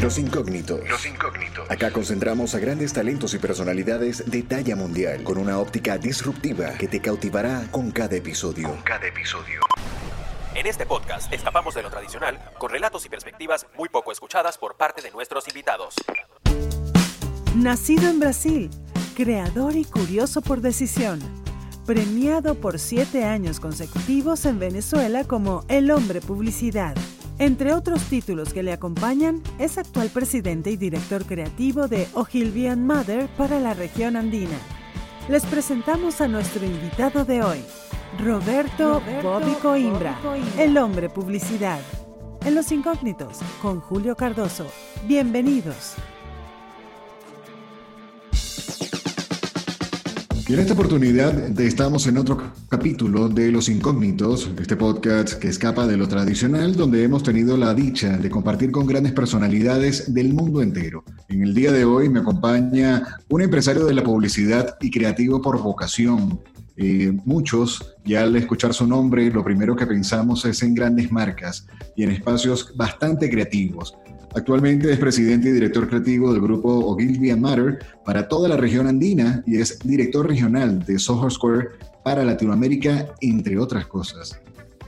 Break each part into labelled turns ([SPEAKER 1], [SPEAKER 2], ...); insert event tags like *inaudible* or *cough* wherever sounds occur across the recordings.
[SPEAKER 1] Los incógnitos. Los incógnitos. Acá concentramos a grandes talentos y personalidades de talla mundial con una óptica disruptiva que te cautivará con cada episodio. Con cada episodio.
[SPEAKER 2] En este podcast escapamos de lo tradicional con relatos y perspectivas muy poco escuchadas por parte de nuestros invitados.
[SPEAKER 3] Nacido en Brasil, creador y curioso por decisión, premiado por siete años consecutivos en Venezuela como El Hombre Publicidad. Entre otros títulos que le acompañan, es actual presidente y director creativo de Ogilvy Mother para la región andina. Les presentamos a nuestro invitado de hoy, Roberto, Bobby Coimbra, el hombre publicidad. En Los Incógnitos, con Julio Cardoso. Bienvenidos.
[SPEAKER 4] Y en esta oportunidad estamos en otro capítulo de Los Incógnitos, este podcast que escapa de lo tradicional, donde hemos tenido la dicha de compartir con grandes personalidades del mundo entero. En el día de hoy me acompaña un empresario de la publicidad y creativo por vocación. Eh, muchos, ya al escuchar su nombre, lo primero que pensamos es en grandes marcas y en espacios bastante creativos. Actualmente es presidente y director creativo del grupo Ogilvy Matter para toda la región andina y es director regional de Soho Square para Latinoamérica, entre otras cosas.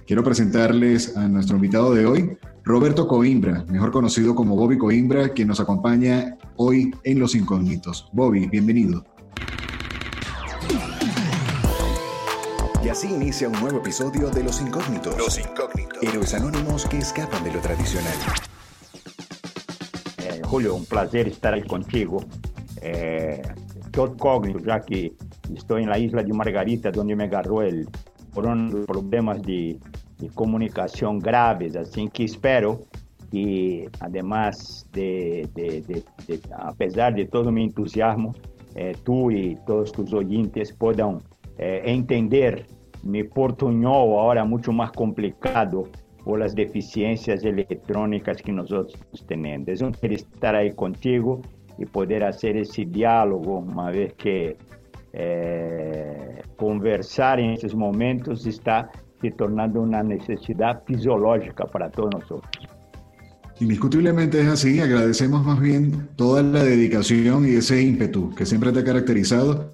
[SPEAKER 4] Quiero presentarles a nuestro invitado de hoy, Roberto Coimbra, mejor conocido como Bobby Coimbra, quien nos acompaña hoy en Los Incógnitos. Bobby, bienvenido.
[SPEAKER 1] Y así inicia un nuevo episodio de Los Incógnitos. Los Incógnitos. Héroes anónimos que escapan de lo tradicional.
[SPEAKER 5] Julio, um prazer estar aí contigo. Estou cognito, já que estou na isla de Margarita, onde me agarrou el, por um problemas de, de comunicação graves, assim que espero que, además de, de, de, de apesar de todo meu entusiasmo, eh, tu e todos os ouvintes possam eh, entender meu portunhol agora muito mais complicado por las deficiencias electrónicas que nosotros tenemos. Es un placer estar ahí contigo y poder hacer ese diálogo, una vez que eh, conversar en estos momentos está se tornando una necesidad fisiológica para todos nosotros.
[SPEAKER 4] Indiscutiblemente es así, agradecemos más bien toda la dedicación y ese ímpetu que siempre te ha caracterizado.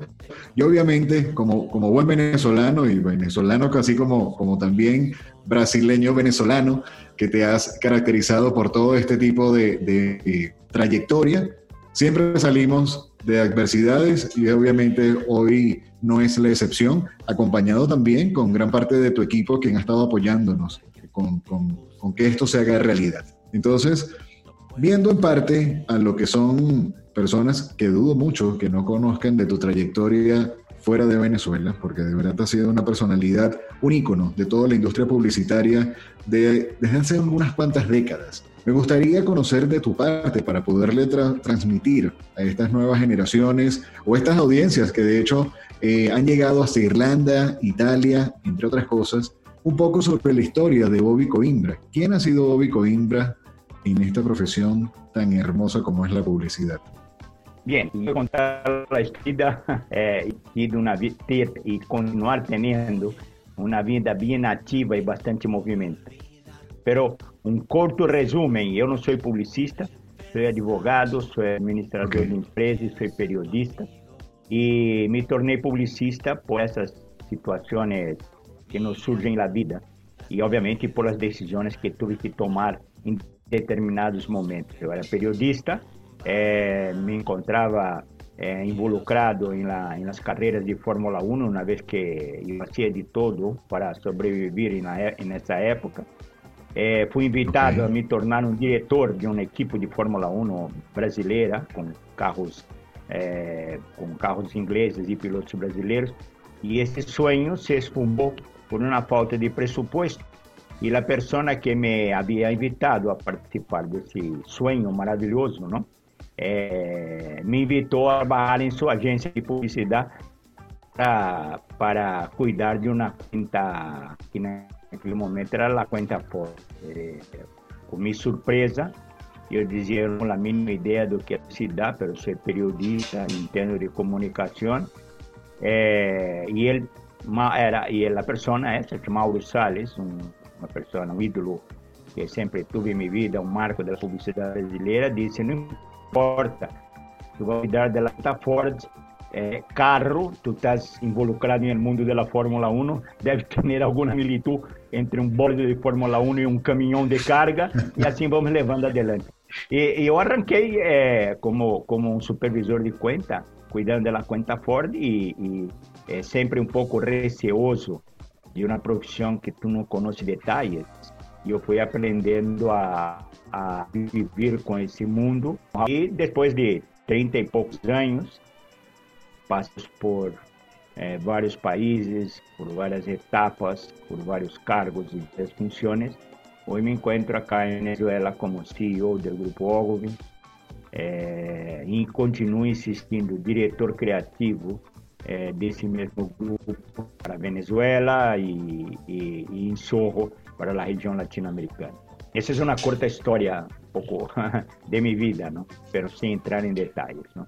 [SPEAKER 4] Y obviamente, como, como buen venezolano y venezolano casi como, como también brasileño venezolano, que te has caracterizado por todo este tipo de, de trayectoria, siempre salimos de adversidades y obviamente hoy no es la excepción, acompañado también con gran parte de tu equipo quien ha estado apoyándonos con, con, con que esto se haga realidad. Entonces, viendo en parte a lo que son personas que dudo mucho que no conozcan de tu trayectoria fuera de Venezuela, porque de verdad has sido una personalidad, un ícono de toda la industria publicitaria de, desde hace unas cuantas décadas. Me gustaría conocer de tu parte para poderle transmitir a estas nuevas generaciones o estas audiencias que de hecho eh, han llegado hasta Irlanda, Italia, entre otras cosas, un poco sobre la historia de Bobby Coimbra. ¿Quién ha sido Bobby Coimbra en esta profesión tan hermosa como es la publicidad?
[SPEAKER 5] Bien, voy a contar la historia *laughs* eh, y, de una, y continuar teniendo una vida bien activa y bastante movimiento. Pero un corto resumen, yo no soy publicista, soy advogado, soy administrador okay. de empresas, soy periodista y me torné publicista por esas situaciones que nos surgem na vida e, obviamente, por as decisões que tive que tomar em determinados momentos. Eu era periodista, eh, me encontrava eh, involucrado em, la, em las carreiras de Fórmula 1, uma vez que eu fazia de todo para sobreviver na, nessa época. Eh, fui invitado okay. a me tornar um diretor de uma equipe de Fórmula 1 brasileira, com carros, com carros ingleses e pilotos brasileiros. E esse sonho se esfumou por una falta de presupuesto. Y la persona que me había invitado a participar de ese sueño maravilloso, ¿no? Eh, me invitó a trabajar en su agencia de publicidad para, para cuidar de una cuenta que en aquel momento era la cuenta por eh, con mi sorpresa, yo decía, no la mínima idea de lo que se da, pero soy periodista, entiendo de comunicación. Eh, y él era, e a persona essa, que Mauro Salles, um, uma pessoa, um ídolo que sempre tive em minha vida, um marco da publicidade brasileira, disse: não importa, tu vai cuidar da Ford, é, carro, tu estás involucrado no mundo da Fórmula 1, deve ter alguma similitud entre um borde de Fórmula 1 e um caminhão de carga, e assim vamos levando adelante. E, e eu arranquei é, como, como um supervisor de conta, cuidando da conta Ford, e, e é sempre um pouco receoso de uma profissão que tu não conhece detalhes. E eu fui aprendendo a, a viver com esse mundo. E depois de 30 e poucos anos, passos por é, vários países, por várias etapas, por vários cargos e funções. Hoje me encontro acá em Venezuela como CEO do Grupo Ogilvy é, e continuo insistindo, diretor criativo é, desse mesmo grupo para Venezuela e, e, e em Sorro para a região latino-americana. Essa é uma curta história um pouco *laughs* de minha vida, não? Pero sem entrar em detalhes, não?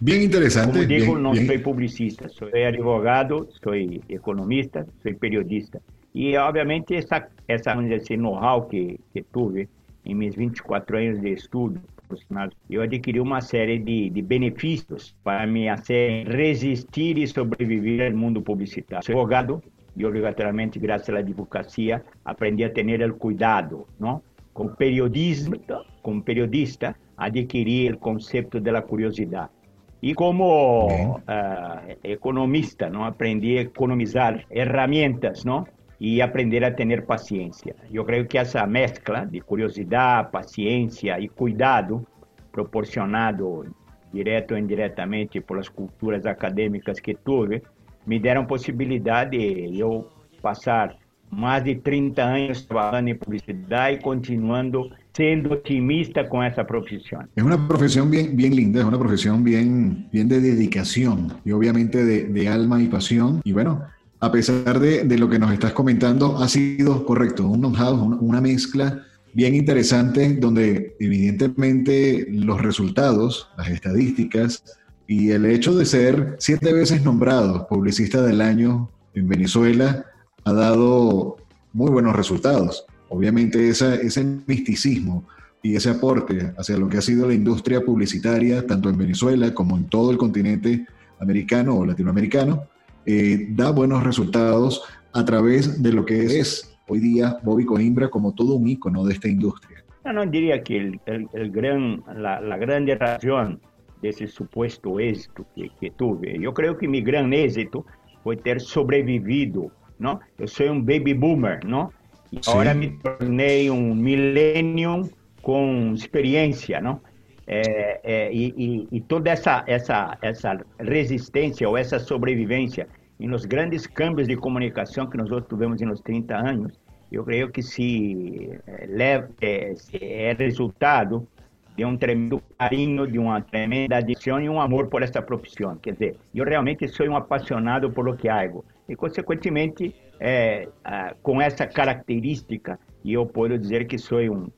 [SPEAKER 4] Bien interesante.
[SPEAKER 5] Como digo,
[SPEAKER 4] bien,
[SPEAKER 5] no
[SPEAKER 4] bien.
[SPEAKER 5] soy publicista, soy advogado, soy economista, soy periodista. E, obviamente, essa, essa esse know-how que, que tuve em meus 24 anos de estudo profissional, eu adquiri uma série de, de benefícios para me fazer resistir e sobreviver ao mundo publicitário. Sou advogado e, obrigatoriamente, graças à advocacia, aprendi a ter o cuidado, não? Com periodismo, como periodista, adquiri o conceito da curiosidade. E como uh, economista, não aprendi a economizar ferramentas, não? E aprender a ter paciência. Eu creio que essa mescla de curiosidade, paciência e cuidado, proporcionado direto ou indiretamente pelas culturas acadêmicas que tive, me deram possibilidade de eu passar mais de 30 anos trabalhando em publicidade e continuando siendo optimista con esa profesión.
[SPEAKER 4] Es una profesión bien, bien linda, es una profesión bien, bien de dedicación y obviamente de, de alma y pasión. Y bueno, a pesar de, lo que nos estás comentando, ha sido correcto, un una mezcla bien interesante donde evidentemente los resultados, las estadísticas y el hecho de ser siete veces nombrado publicista del año en Venezuela ha dado muy buenos resultados. Obviamente ese misticismo y ese aporte hacia lo que ha sido la industria publicitaria, tanto en Venezuela como en todo el continente americano o latinoamericano, eh, da buenos resultados a través de lo que es hoy día Bobby Coimbra como todo un ícono de esta industria.
[SPEAKER 5] No, no diría que el, el, el gran, la, la, grande razón de ese supuesto éxito que, que, tuve, yo creo que mi gran éxito fue ter sobrevivido, ¿no? Yo soy un baby boomer, ¿no? Y ahora me tornei um millennium com experiência, não? É, é, e, e, toda essa, essa, essa resistência ou essa sobrevivência em nos grandes câmbios de comunicação que nós tivemos nos 30 anos, eu creio que se, leva, é, se é resultado de um tremendo carinho, de uma tremenda adição e um amor por essa profissão. Quer dizer, eu realmente sou um apaixonado por lo que hago e, consequentemente, é, com essa característica, e eu posso dizer que sou um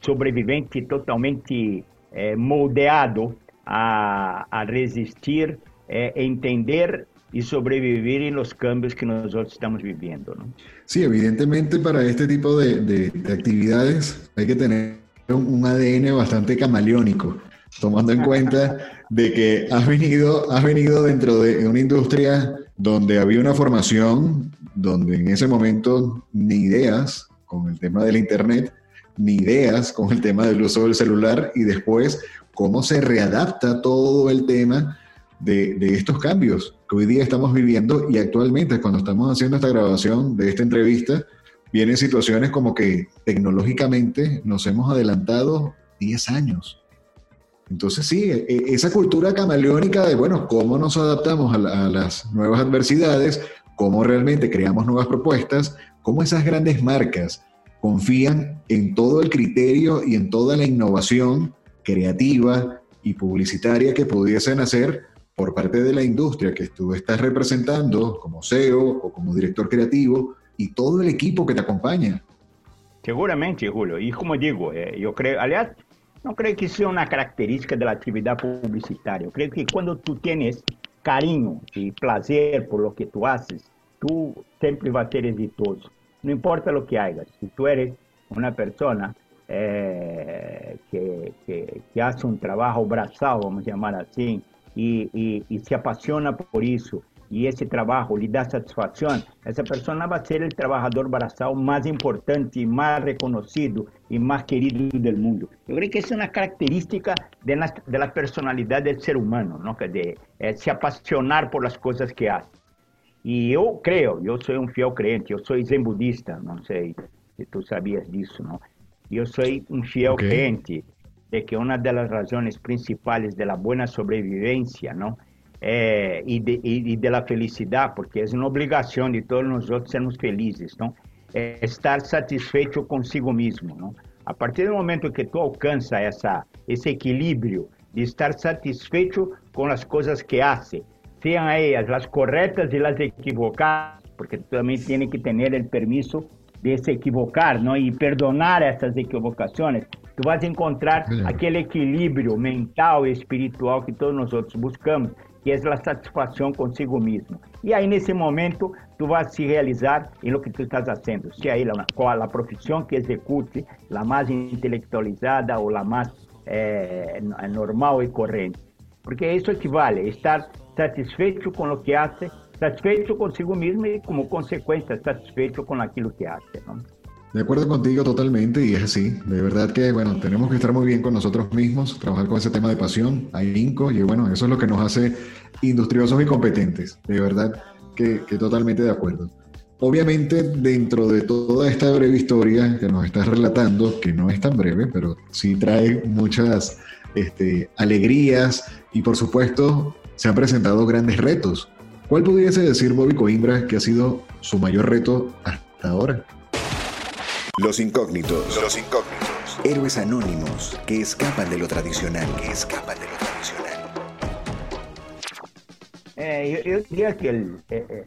[SPEAKER 5] sobrevivente totalmente é, moldeado a, a resistir, é, entender e sobreviver nos cambios que nós estamos vivendo. ¿no?
[SPEAKER 4] Sí, evidentemente para este tipo de, de, de actividades hay que tener un, un, ADN bastante camaleónico, tomando en cuenta *laughs* de que has venido, has venido dentro de una industria donde había una formación, donde en ese momento ni ideas con el tema del Internet, ni ideas con el tema del uso del celular y después cómo se readapta todo el tema de, de, estos cambios que hoy día estamos viviendo y actualmente cuando estamos haciendo esta grabación de esta entrevista, vienen situaciones como que tecnológicamente nos hemos adelantado 10 años. Entonces sí, e, e, esa cultura camaleónica de, bueno, cómo nos adaptamos a, a, las nuevas adversidades, cómo realmente creamos nuevas propuestas, cómo esas grandes marcas confían en todo el criterio y en toda la innovación creativa y publicitaria que pudiesen hacer por parte de la industria que tú estás representando como CEO o como director creativo y todo el equipo que te acompaña.
[SPEAKER 5] Seguramente, Julio. Y como digo, eh, yo creo, aliás, no creo que sea una característica de la actividad publicitaria. Yo creo que cuando tú tienes cariño y placer por lo que tú haces, tú siempre vas a ser exitoso. No importa lo que hagas. Si tú eres una persona eh, que, que, hace un trabajo brazal, vamos a llamar así, y, y, se apasiona por eso, y ese trabajo le da satisfacción, esa persona va a ser el trabajador brazal más importante, más reconocido y más querido del mundo. Yo creo que es una característica de la, de personalidad del ser humano, ¿no? de eh, se apasionar por las cosas que hace. Y yo creo, yo soy un fiel creyente, yo soy zen budista, no sé si tú sabías de eso, ¿no? Yo soy un fiel creyente de que las razones principales de la buena sobrevivencia, ¿no? Eh, y, de, y, de, la felicidad, porque es una obligación de todos nosotros sermos felices, ¿no? Eh, estar satisfecho consigo mismo, ¿no? A partir del momento que tú alcanzas esa, ese equilibrio de estar satisfecho con las cosas que hace, sean ellas las correctas y las equivocadas, porque tú también tienes que tener el permiso de se equivocar, ¿no? Y perdonar essas equivocações, tu vas encontrar aquele equilíbrio mental e espiritual que todos nós outros buscamos, que é a satisfação consigo mesmo. E aí, nesse momento, tu vas se realizar em lo que tu estás fazendo, se aí qual a profissão que execute, a mais intelectualizada ou a mais é, normal e corrente. Porque isso equivale, estar satisfeito com o que hace satisfecho consigo mismo y como consecuencia satisfecho con aquello que hace. ¿no?
[SPEAKER 4] De acuerdo contigo totalmente y es así. De verdad que, bueno, tenemos que estar muy bien con nosotros mismos, trabajar con ese tema de pasión, ahínco y bueno, eso es lo que nos hace industriosos y competentes. De verdad que, que totalmente de acuerdo. Obviamente, dentro de toda esta breve historia que nos estás relatando, que no es tan breve, pero sí trae muchas este, alegrías y por supuesto se han presentado grandes retos ¿Cuál pudiese decir Bobby Coimbra que ha sido su mayor reto hasta ahora?
[SPEAKER 1] Los incógnitos. Los incógnitos. Héroes anónimos que escapan de lo tradicional. Que escapan de lo tradicional.
[SPEAKER 5] Eh, yo, diría que el, eh,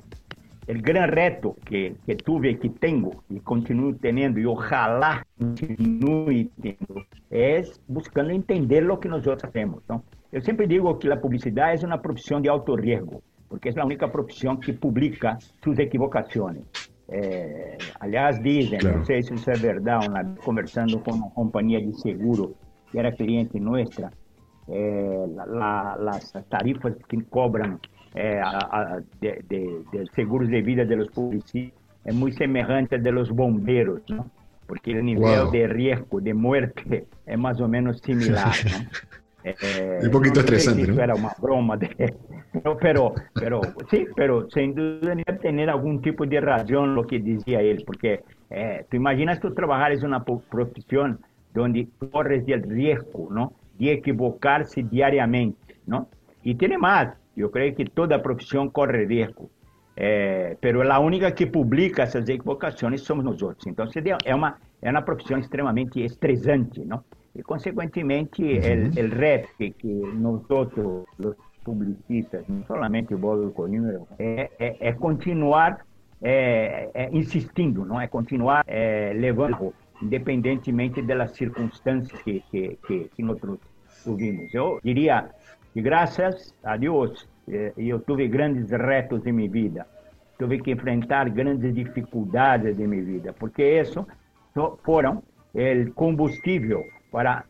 [SPEAKER 5] eh, el gran reto que, que, tuve y que tengo y continúo teniendo y ojalá continúe teniendo es buscando entender lo que nosotros hacemos. ¿no? Yo siempre digo que la publicidad es una profesión de alto riesgo. porque é a única profissão que publica suas equivocações. É, aliás, dizem, claro. não sei se isso é verdade, uma, conversando com uma companhia de seguro que era cliente nossa, é, las tarifas que cobram é, a, a, de, de, de, seguros de vida dos policías é muito semelhante a dos bombeiros, não? porque o nível wow. de risco de morte é mais ou menos similar. *laughs*
[SPEAKER 4] Eh, un poquito estresante,
[SPEAKER 5] ¿no? Era una broma, de, pero, pero, pero, sí, pero sin duda tener algún tipo de razón lo que decía él, porque eh, tú imaginas tú trabajar en una profesión donde corres el riesgo, ¿no? De equivocarse diariamente, ¿no? Y tiene más, yo creo que toda profesión corre riesgo, eh, pero la única que publica esas equivocaciones somos nosotros. Entonces es una, es una profesión extremadamente estresante, ¿no? y consecuentemente el, el red que, que, nosotros los publicistas, no solamente Bob Coimbra, es, es, es, continuar é, é, insistindo, não é continuar é, levando, independentemente das circunstâncias que, que, que, que nós tuvimos. Eu diria que graças a Deus eu tive grandes retos em minha vida, tive que enfrentar grandes dificuldades em minha vida, porque isso foram o combustível para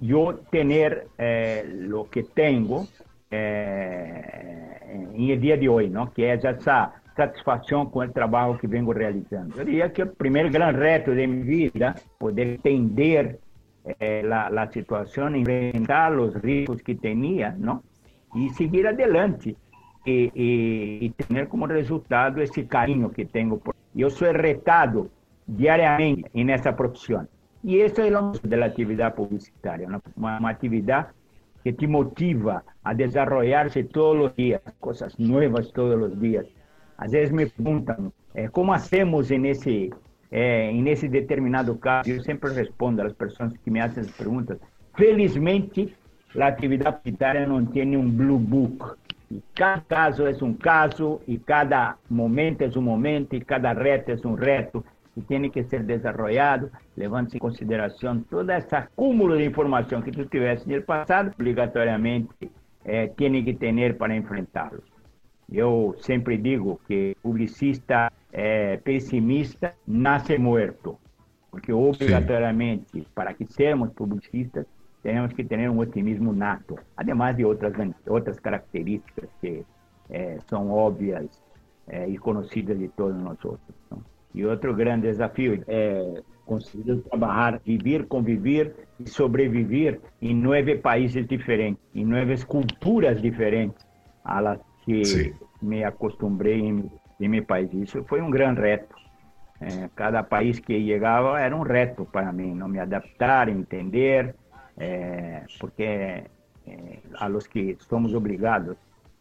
[SPEAKER 5] yo tener eh, lo que tengo eh, el día de hoy, ¿no? que es esa satisfacción con el trabajo que vengo realizando. Yo diría que el primer gran reto de mi vida, poder entender eh, la, la, situación, enfrentar los riesgos que tenía, ¿no? Y seguir adelante y, y, y, tener como resultado ese cariño que tengo. Por... Yo soy retado diariamente en esta profesión. Y eso es lo de la actividad publicitaria, ¿no? Pues, una, una actividad que te motiva a desarrollarse todos los días, cosas nuevas todos los días. A veces me preguntan, eh, ¿cómo hacemos en ese é, nesse determinado caso. Eu sempre respondo às pessoas que me fazem as perguntas. Felizmente, a atividade publicitária não tem um blue book. E cada caso é um caso, e cada momento é um momento, e cada reto é um reto que tiene que ser desarrollado, levando em consideração todo esse acúmulo de informação que tu tivesse no passado, obrigatoriamente eh, tem que ter para enfrentá-los. Eu sempre digo que publicista eh, pessimista nasce morto, porque obrigatoriamente, para que sermos publicistas, temos que ter um otimismo nato, además de outras, outras características que eh, são óbvias eh, e conhecidas de todos nós outros. Não? E outro grande desafio é conseguir trabalhar, viver, conviver e sobreviver em nove países diferentes, em nove culturas diferentes, a las que Sim. me acostumbrei em, em meu país. Isso foi um grande reto. É, cada país que chegava era um reto para mim, não me adaptar, entender, é, porque é, a los que somos obrigados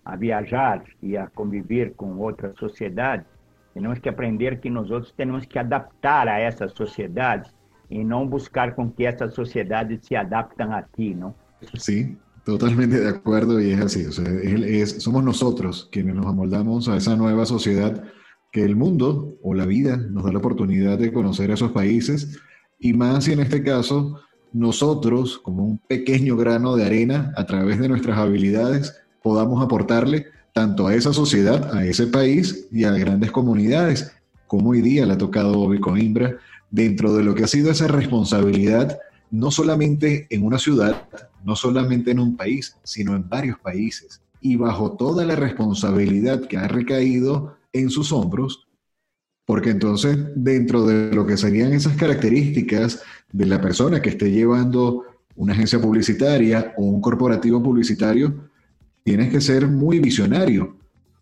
[SPEAKER 5] a viajar e a conviver com outras sociedades, temos que aprender que nós outros temos que adaptar a essas sociedades e não buscar com que essas sociedades se adaptem a ti, não?
[SPEAKER 4] Sim, totalmente de acuerdo y es así. O sea, es, somos nosotros quienes nos amoldamos a esa nueva sociedad que el mundo o la vida nos da la oportunidad de conocer a esos países y más si en este caso nosotros, como un pequeño grano de arena, a través de nuestras habilidades, podamos aportarle tanto a esa sociedad, a ese país y a grandes comunidades, como hoy día le ha tocado Bobby Coimbra, dentro de lo que ha sido esa responsabilidad, no solamente en una ciudad, no solamente en un país, sino en varios países, y bajo toda la responsabilidad que ha recaído en sus hombros, porque entonces dentro de lo que serían esas características de la persona que esté llevando una agencia publicitaria o un corporativo publicitario, tienes que ser muy visionario,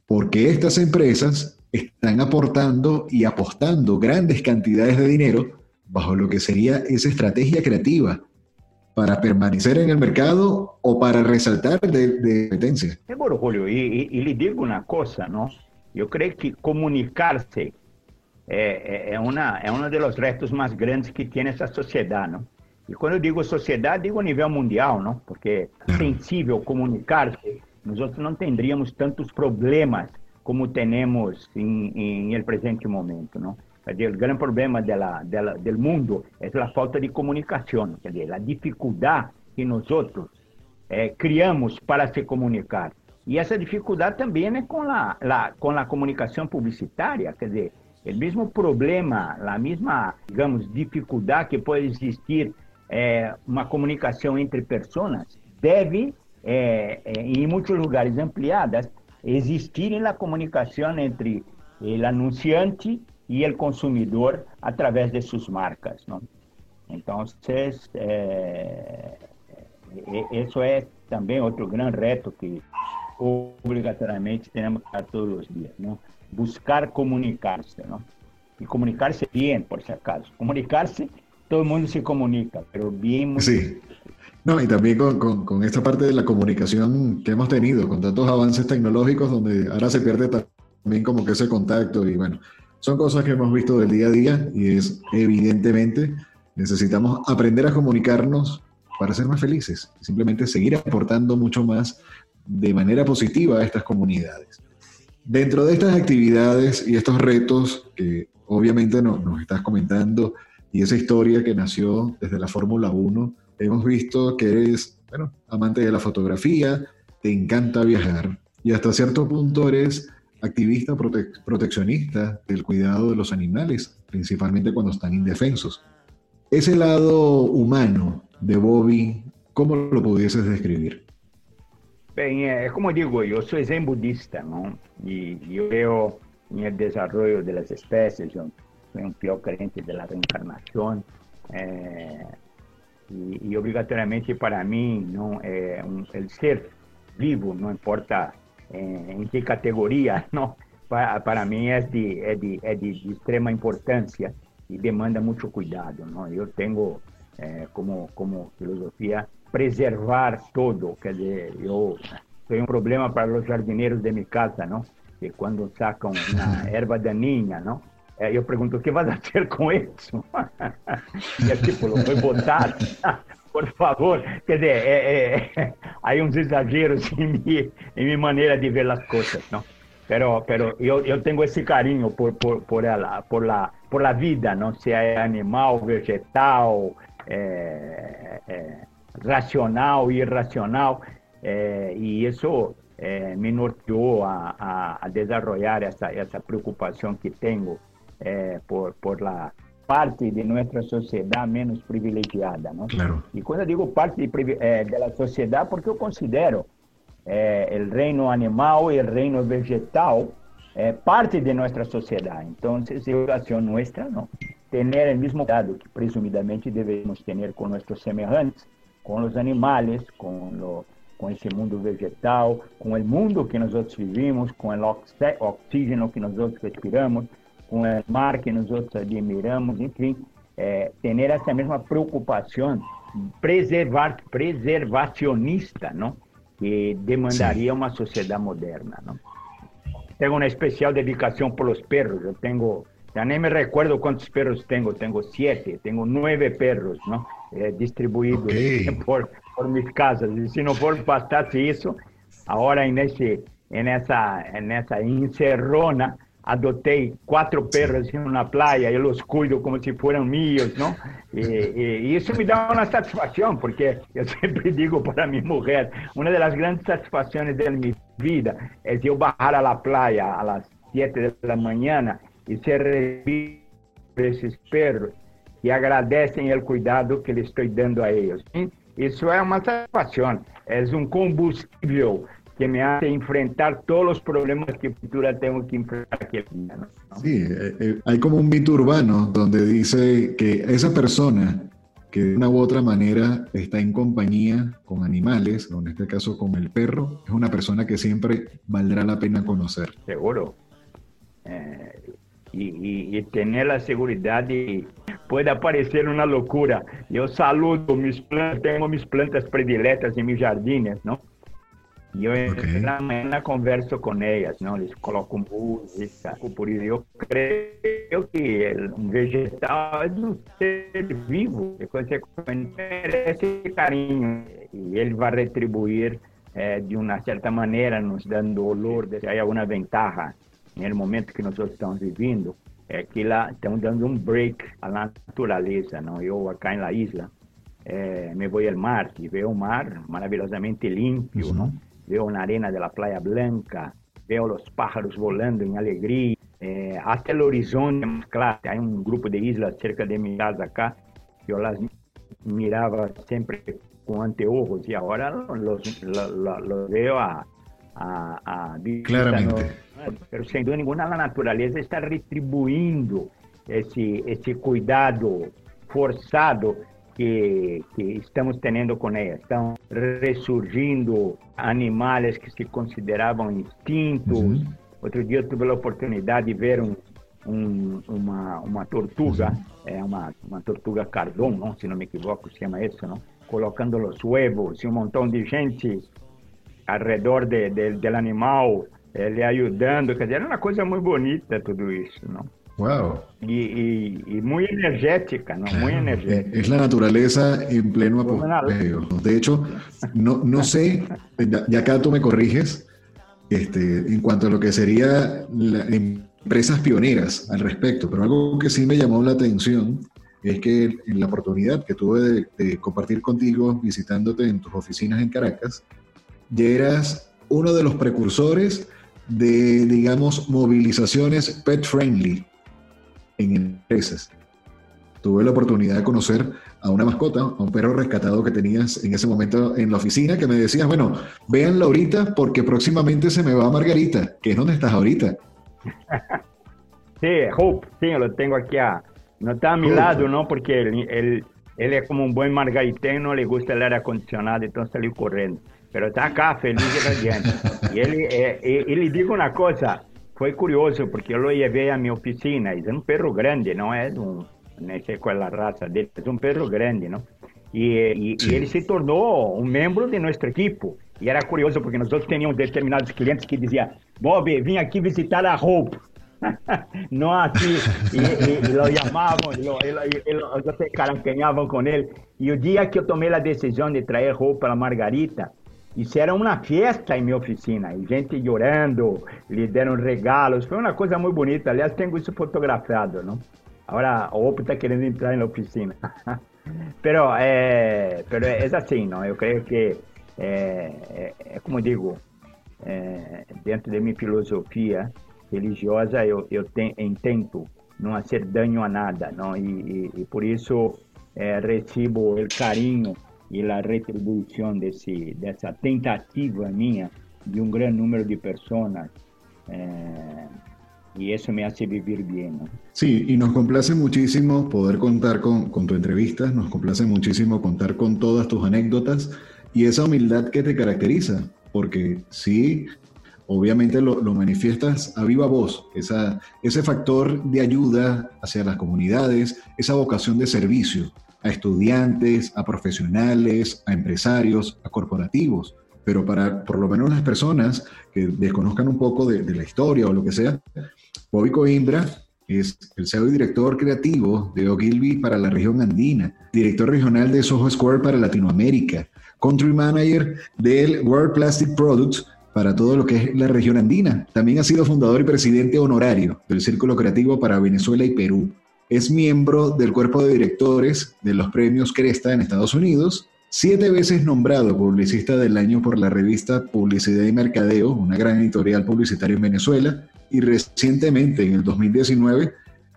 [SPEAKER 4] porque estas empresas están aportando y apostando grandes cantidades de dinero bajo lo que sería esa estrategia creativa para permanecer en el mercado o para resaltar de, de competencia.
[SPEAKER 5] Seguro, Julio, y, y, le digo una cosa, ¿no? Yo creo que comunicarse es, es, una, es uno de los retos más grandes que tiene esa sociedad, ¿no? Y cuando digo sociedad, digo a nivel mundial, ¿no? Porque sensible comunicarse. Nosotros no tendríamos tantos problemas como tenemos en, en el presente momento, ¿no? O grande problema dela, dela, do mundo é a falta de comunicação, quer dizer, a dificuldade que nós é, criamos para se comunicar. E essa dificuldade também é com la, com a comunicação publicitária, quer dizer, o mesmo problema, a mesma, digamos, dificuldade que pode existir é, uma comunicação entre pessoas, deve, é, em muitos lugares ampliadas, existir na comunicação entre o anunciante e o consumidor através de suas marcas. Não? Então, é, isso é também outro grande reto que obrigatoriamente temos que todos os dias. Não? buscar comunicarse, ¿no? Y comunicarse bien, por si acaso. Comunicarse, todo el mundo se comunica, pero bien.
[SPEAKER 4] Sí. No, y también con, con, con, esta parte de la comunicación que hemos tenido, con tantos avances tecnológicos, donde ahora se pierde también como que ese contacto y bueno, son cosas que hemos visto del día a día y es evidentemente necesitamos aprender a comunicarnos para ser más felices, simplemente seguir aportando mucho más de manera positiva a estas comunidades. Dentro de estas actividades y estos retos que obviamente nos, nos estás comentando y esa historia que nació desde la Fórmula 1, hemos visto que eres, bueno, amante de la fotografía, te encanta viajar y hasta cierto punto eres activista prote proteccionista del cuidado de los animales, principalmente cuando están indefensos. Ese lado humano de Bobby, ¿cómo lo pudieses describir?
[SPEAKER 5] Bien, eh, es como digo, yo soy zen budista, ¿no? Y yo veo en el desarrollo de las especies, yo soy un fiel creyente de la reencarnación. Eh, y, y, obligatoriamente para mí, ¿no? Eh, un, el ser vivo, no importa é, em que categoria, *laughs* não? Para, para mim é de, é, de, é de, de extrema importância e demanda muito cuidado, não? Eu tenho é, como como filosofia preservar todo, quer dizer, eu tenho um problema para os jardineiros de minha casa, não? Que quando sacam uma *laughs* erva daninha, não? É, eu pergunto, o que vai fazer com isso? *laughs* é tipo, foi botar, por favor. Quer dizer, é, é, há uns exageros *laughs* em minha, em minha maneira de ver as coisas, não? Pero, pero eu, eu tenho esse carinho por, por, por ela, por la, por la vida, não? Se é animal, vegetal, é, é, racional, irracional, eh, y eso eh, me norteó a, a, a, desarrollar esa, esa preocupación que tengo eh, por, por, la, parte de nossa sociedade menos privilegiada, não? Claro. E quando eu digo parte de, eh, da sociedade, porque eu considero eh, o reino animal e o reino vegetal eh, parte de nossa sociedade. Então, educação nossa, não. Ter o mesmo cuidado que presumidamente devemos ter com nossos semelhantes, com os animais, com lo, com esse mundo vegetal, com o mundo que nós outros vivimos, com o oxígeno que nós outros respiramos, com o mar que nós outros admiramos, enfim, é, ter essa mesma preocupação preservar, preservacionista, não? que demandaria uma sociedade moderna. Não? Tenho uma especial dedicação pelos perros, eu tenho já nem me recuerdo quantos perros tenho, tenho sete, tenho nove perros, não? É, distribuídos okay. *laughs* por, por mis casas. E se não for bastasse isso, agora nesse, nessa, nessa encerrona, adotei quatro perros em uma praia, eu os cuido como se fossem meus, não? E, e, isso me dá uma satisfação, porque eu *laughs* sempre digo para minha mulher, uma das grandes satisfações da minha vida é eu bajar a la praia às sete da manhã e ser recebido por esses perros que agradecem o cuidado que lhe estou dando a eles. Isso é uma satisfação, é um combustível que me hace enfrentar todos los problemas que futura tengo que enfrentar aquí. ¿no?
[SPEAKER 4] Sí, eh, eh, hay como un mito urbano donde dice que esa persona que de una u otra manera está en compañía con animales, o en este caso con el perro, es una persona que siempre valdrá la pena conocer.
[SPEAKER 5] Seguro. Eh, y, y, tener la seguridad de puede parecer una locura. Yo saludo mis plantas, tengo mis plantas prediletas en mis jardines, ¿no? E eu okay. na manhã converso com elas, não? Eles colocam música, por isso eu creio que um vegetal é um ser vivo, e consequentemente merece carinho e ele vai retribuir é, de uma certa maneira, nos dando olor, se há alguma ventaja no momento que nós estamos vivendo, é que lá estamos dando um break à natureza, não? Eu acá na isla é, me vou ao mar e vejo o mar maravilhosamente limpo, uhum. não? Veo una arena de la playa blanca, veo los pájaros volando en alegría, eh, hasta el horizonte más claro. Hay un grupo de islas cerca de mi casa acá, que yo las miraba siempre con anteojos y ahora los, los, los veo a, a, a
[SPEAKER 4] Claramente.
[SPEAKER 5] Pero sin duda ninguna la naturaleza está retribuindo esse, esse cuidado forçado que, que estamos tendo com ela. Estão ressurgindo animais que se consideravam extintos. Uhum. Outro dia eu tive a oportunidade de ver um, um, uma, uma tortuga, uhum. é uma, uma tortuga cardon, não, se não me equivoco, se chama isso, não? colocando os huevos e um montão de gente ao redor de, de, do animal, ele ajudando, quer dizer, era uma coisa muito bonita tudo isso, não?
[SPEAKER 4] Wow.
[SPEAKER 5] Y, muy energética, ¿no? Muy energética.
[SPEAKER 4] Es la naturaleza en pleno apogeo. De hecho, no, no sé, ya acá tú me corriges, este, en cuanto a lo que sería empresas pioneras al respecto, pero algo que sí me llamó la atención es que en la oportunidad que tuve de, de compartir contigo visitándote en tus oficinas en Caracas, ya eras uno de los precursores de, digamos, movilizaciones pet friendly en empresas. Tuve la oportunidad de conocer a una mascota, a un perro rescatado que tenías en ese momento en la oficina, que me decías, bueno, véanlo ahorita porque próximamente se me va Margarita, que es donde estás ahorita. *laughs*
[SPEAKER 5] Sí, Hope, sí, lo tengo aquí. A, no está a mi lado, ¿no? Porque él, él, él, es como un buen margaritano, le gusta el aire acondicionado, entonces salió corriendo. Pero está acá, feliz y radiante. y él, eh, y le digo una cosa, foi curioso porque eu levei a minha oficina e é um perro grande, não é um, não sei qual é a raça dele, é um perro grande, não? E, e, e, ele se tornou um membro de nosso equipe. E era curioso porque nós outros tínhamos determinados clientes que diziam: Bob, vim aqui visitar a Hope. não assim, e, e, e lo chamavam, e e lo, se carancanhavam com ele. E o dia que eu tomei a decisão de trazer Hope para Margarita, isso era uma festa em minha oficina, gente chorando, lhe deram regalos, foi uma coisa muito bonita. Aliás, tenho isso fotografado, não? Agora o Oppo está querendo entrar na oficina. *laughs* pero, é, é assim, não? Eu creio que, é, é, como digo, é, dentro da minha filosofia religiosa, eu, eu não fazer dano a nada, não? E, e, e por isso é, recebo o carinho e a retribuição desse, dessa tentativa minha de um grande número de pessoas eh, y eso me hace vivir bien.
[SPEAKER 4] Sí, y nos complace muchísimo poder contar con, con, tu entrevista, nos complace muchísimo contar con todas tus anécdotas y esa humildad que te caracteriza, porque sí, obviamente lo, lo manifiestas a viva voz, esa, ese factor de ayuda hacia las comunidades, esa vocación de servicio a estudiantes, a profesionales, a empresarios, a corporativos pero para por lo menos las personas que desconozcan un poco de, la historia o lo que sea, Bobby Coimbra es el CEO y director creativo de Ogilvy para la región andina, director regional de Soho Square para Latinoamérica, country manager del World Plastic Products para todo lo que es la región andina. También ha sido fundador y presidente honorario del Círculo Creativo para Venezuela y Perú. Es miembro del cuerpo de directores de los premios Cresta en Estados Unidos Siete veces nombrado publicista del año por la revista Publicidad y Mercadeo, una gran editorial publicitaria en Venezuela, y recientemente, en el 2019,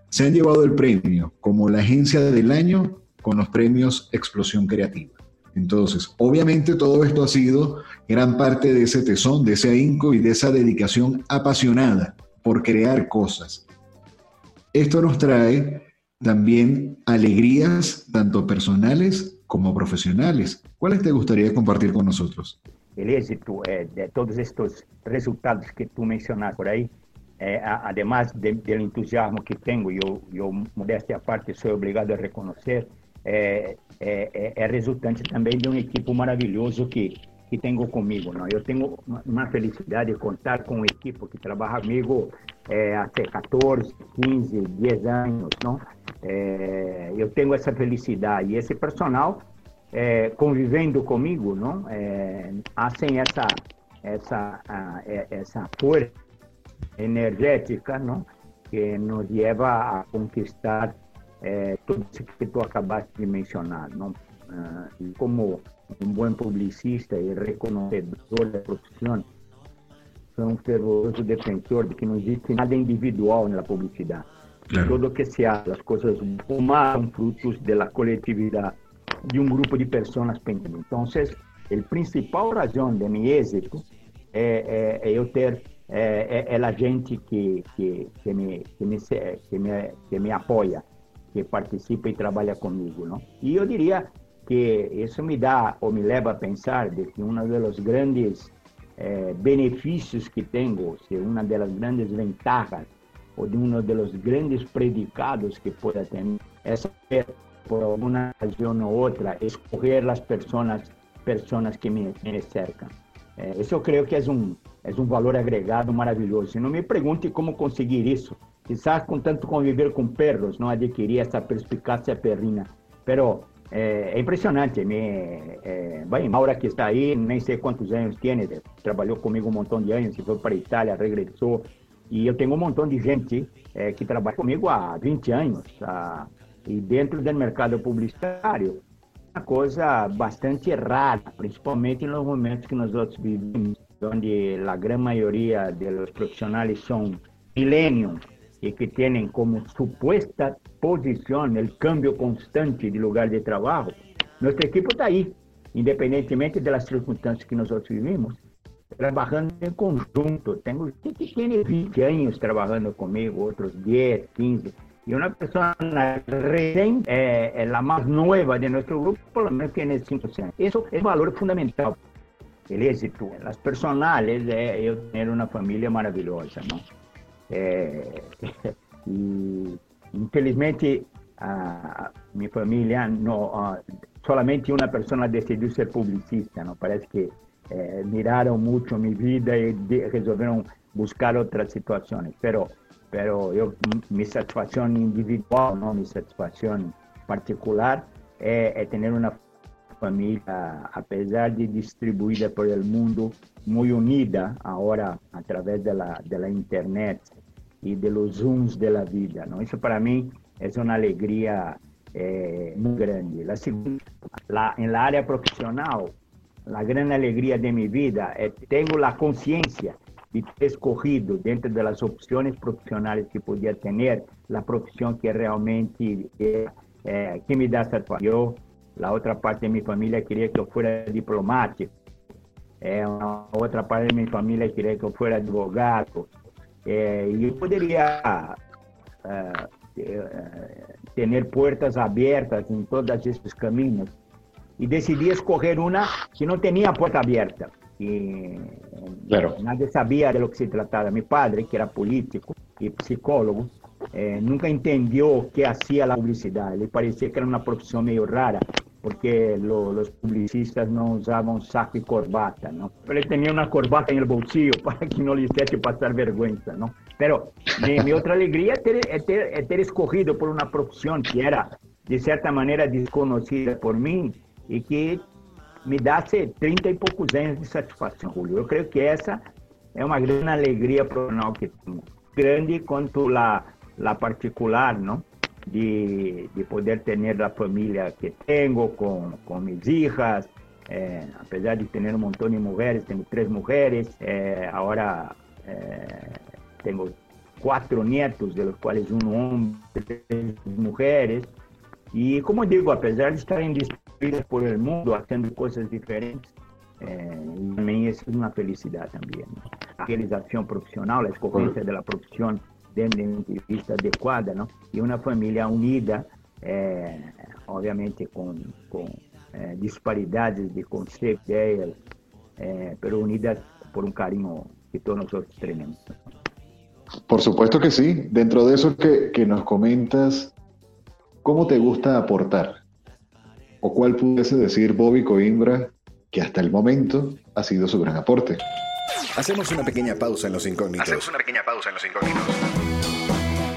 [SPEAKER 4] se han llevado el premio como la agencia del año con los premios Explosión Creativa. Entonces, obviamente todo esto ha sido gran parte de ese tesón, de ese ahínco y de esa dedicación apasionada por crear cosas. Esto nos trae también alegrías, tanto personales como profesionales. ¿Cuáles te gustaría compartir con nosotros?
[SPEAKER 5] El éxito eh, de todos estos resultados que tú mencionaste por ahí, eh, además del entusiasmo que tengo, yo, yo modestia aparte soy obligado a reconocer, é, é, é, resultante também de um equipe maravilhoso que que tenho comigo. Não? Eu tenho uma felicidade de contar com uma equipe que trabalha comigo é, há 14, 15, 10 anos. Não? É, eu tenho essa felicidade. E esse personal, é, convivendo comigo, não? É, fazem essa, essa, a, é, essa força energética não? que nos leva a conquistar é, tudo isso que tu acabaste de mencionar. Não? Ah, como um bom publicista e reconhecedor da profissão, sou um fervoroso defensor de que não existe nada individual na publicidade. Claro. Todo que se hace, as coisas humanas são frutos da coletividade, de um grupo de pessoas pensando. Então, a principal razão de meu êxito é, é, é eu ter é, é, é, a gente que, que, que, me, que, me, que, me, que me apoia, que participa e trabalha comigo. Não? E eu diria que isso me dá ou me leva a pensar de que um dos grandes eh, benefícios que tenho, se uma das grandes vantagens ou de um dos grandes predicados que pode ter é saber por alguma razão ou outra escolher as pessoas pessoas que me, me cercam. Eh, isso eu creio que é um é um valor agregado maravilhoso. E não me pergunte como conseguir isso. Quizás com tanto conviver com perros não adquirir essa perspicácia perrina. Pero é, é impressionante. Me, é, bem, Maura que está aí, nem sei quantos anos tem, trabalhou comigo um montão de anos, foi para a Itália, regressou. E eu tenho um montão de gente é, que trabalha comigo há 20 anos. Tá? E dentro do mercado publicitário, uma coisa bastante rara, principalmente nos momentos que nós outros vivemos, onde a grande maioria dos profissionais são millennials, y que tienen como supuesta posición el cambio constante de lugar de trabajo, nuestro equipo está ahí, independientemente de las circunstancias que nosotros vivimos, trabajando en conjunto. Tengo gente que tiene 20 años trabajando conmigo, otros 10, 15. Y una persona recién, eh, la más nueva de nuestro grupo, por lo menos tiene 5 años. Eso es valor fundamental. El éxito, las personales, eh, yo tener una familia maravillosa, ¿no? Eh, *laughs* y infelizmente uh, ah, mi familia no, ah, solamente una persona decidió este ser publicista, ¿no? Parece que eh, miraron mucho mi vida y de, resolvieron buscar otras situaciones, pero, pero yo, mi satisfacción individual, ¿no? mi satisfacción particular es, es tener una familia, a pesar de distribuida por el mundo, muy unida ahora a través de la, de la internet, y de los zooms de la vida. ¿no? Eso para mí es una alegría eh, muy grande. La segunda, la, en la área profesional, la gran alegría de mi vida, eh, tengo la conciencia de ter escorrido dentro das opções profissionais que podia ter, a profissão que realmente é, é, que me dá satisfação. A outra parte da minha família queria que eu fosse diplomático. É, uma outra parte da minha família queria que eu fosse advogado. É, e eu poderia uh, ter portas abertas em todos esses caminhos. E decidi escolher uma que não tinha porta aberta. E claro. nadie sabia de lo que se tratava. Meu padre, que era político e psicólogo, eh, nunca entendeu o que fazia a publicidade. Ele parecia que era uma profissão meio rara, porque lo, os publicistas não usavam saco e corbata, não? Ele tinha uma corbata no bolsillo *laughs* para que não lhe fizesse passar vergonha, não? Pero minha outra alegria é ter, ter, ter escorrido por uma profissão que era, de certa maneira, desconhecida por mim e que me dá 30 e poucos anos de satisfação, Julio. Eu creio que essa é uma grande alegria profissional que tenho. Grande quanto a particular, não? de, de poder tener la familia que tengo con, con mis hijas. Eh, a pesar de tener un montón de mujeres, tengo tres mujeres, eh, ahora eh, tengo cuatro nietos, de los cuales un hombre, tres mujeres. Y como digo, a pesar de estar distribuidas por el mundo, haciendo cosas diferentes, eh, para mí es una felicidad también. La realización profesional, la escogencia de la profesión profissão dentro de uma entrevista adequada, não? e uma família unida, é, obviamente com, com é, disparidades de conceitos, ideias, é, pero unidas por um carinho que todos nós temos.
[SPEAKER 4] Por supuesto que sí. Dentro de eso que, que nos comentas, ¿Cómo te gusta aportar? ¿O cuál pudiese decir Bobby Coimbra que hasta el momento ha sido su gran aporte?
[SPEAKER 1] Hacemos una pequeña pausa en los incógnitos.
[SPEAKER 2] Hacemos una pequeña pausa en los incógnitos.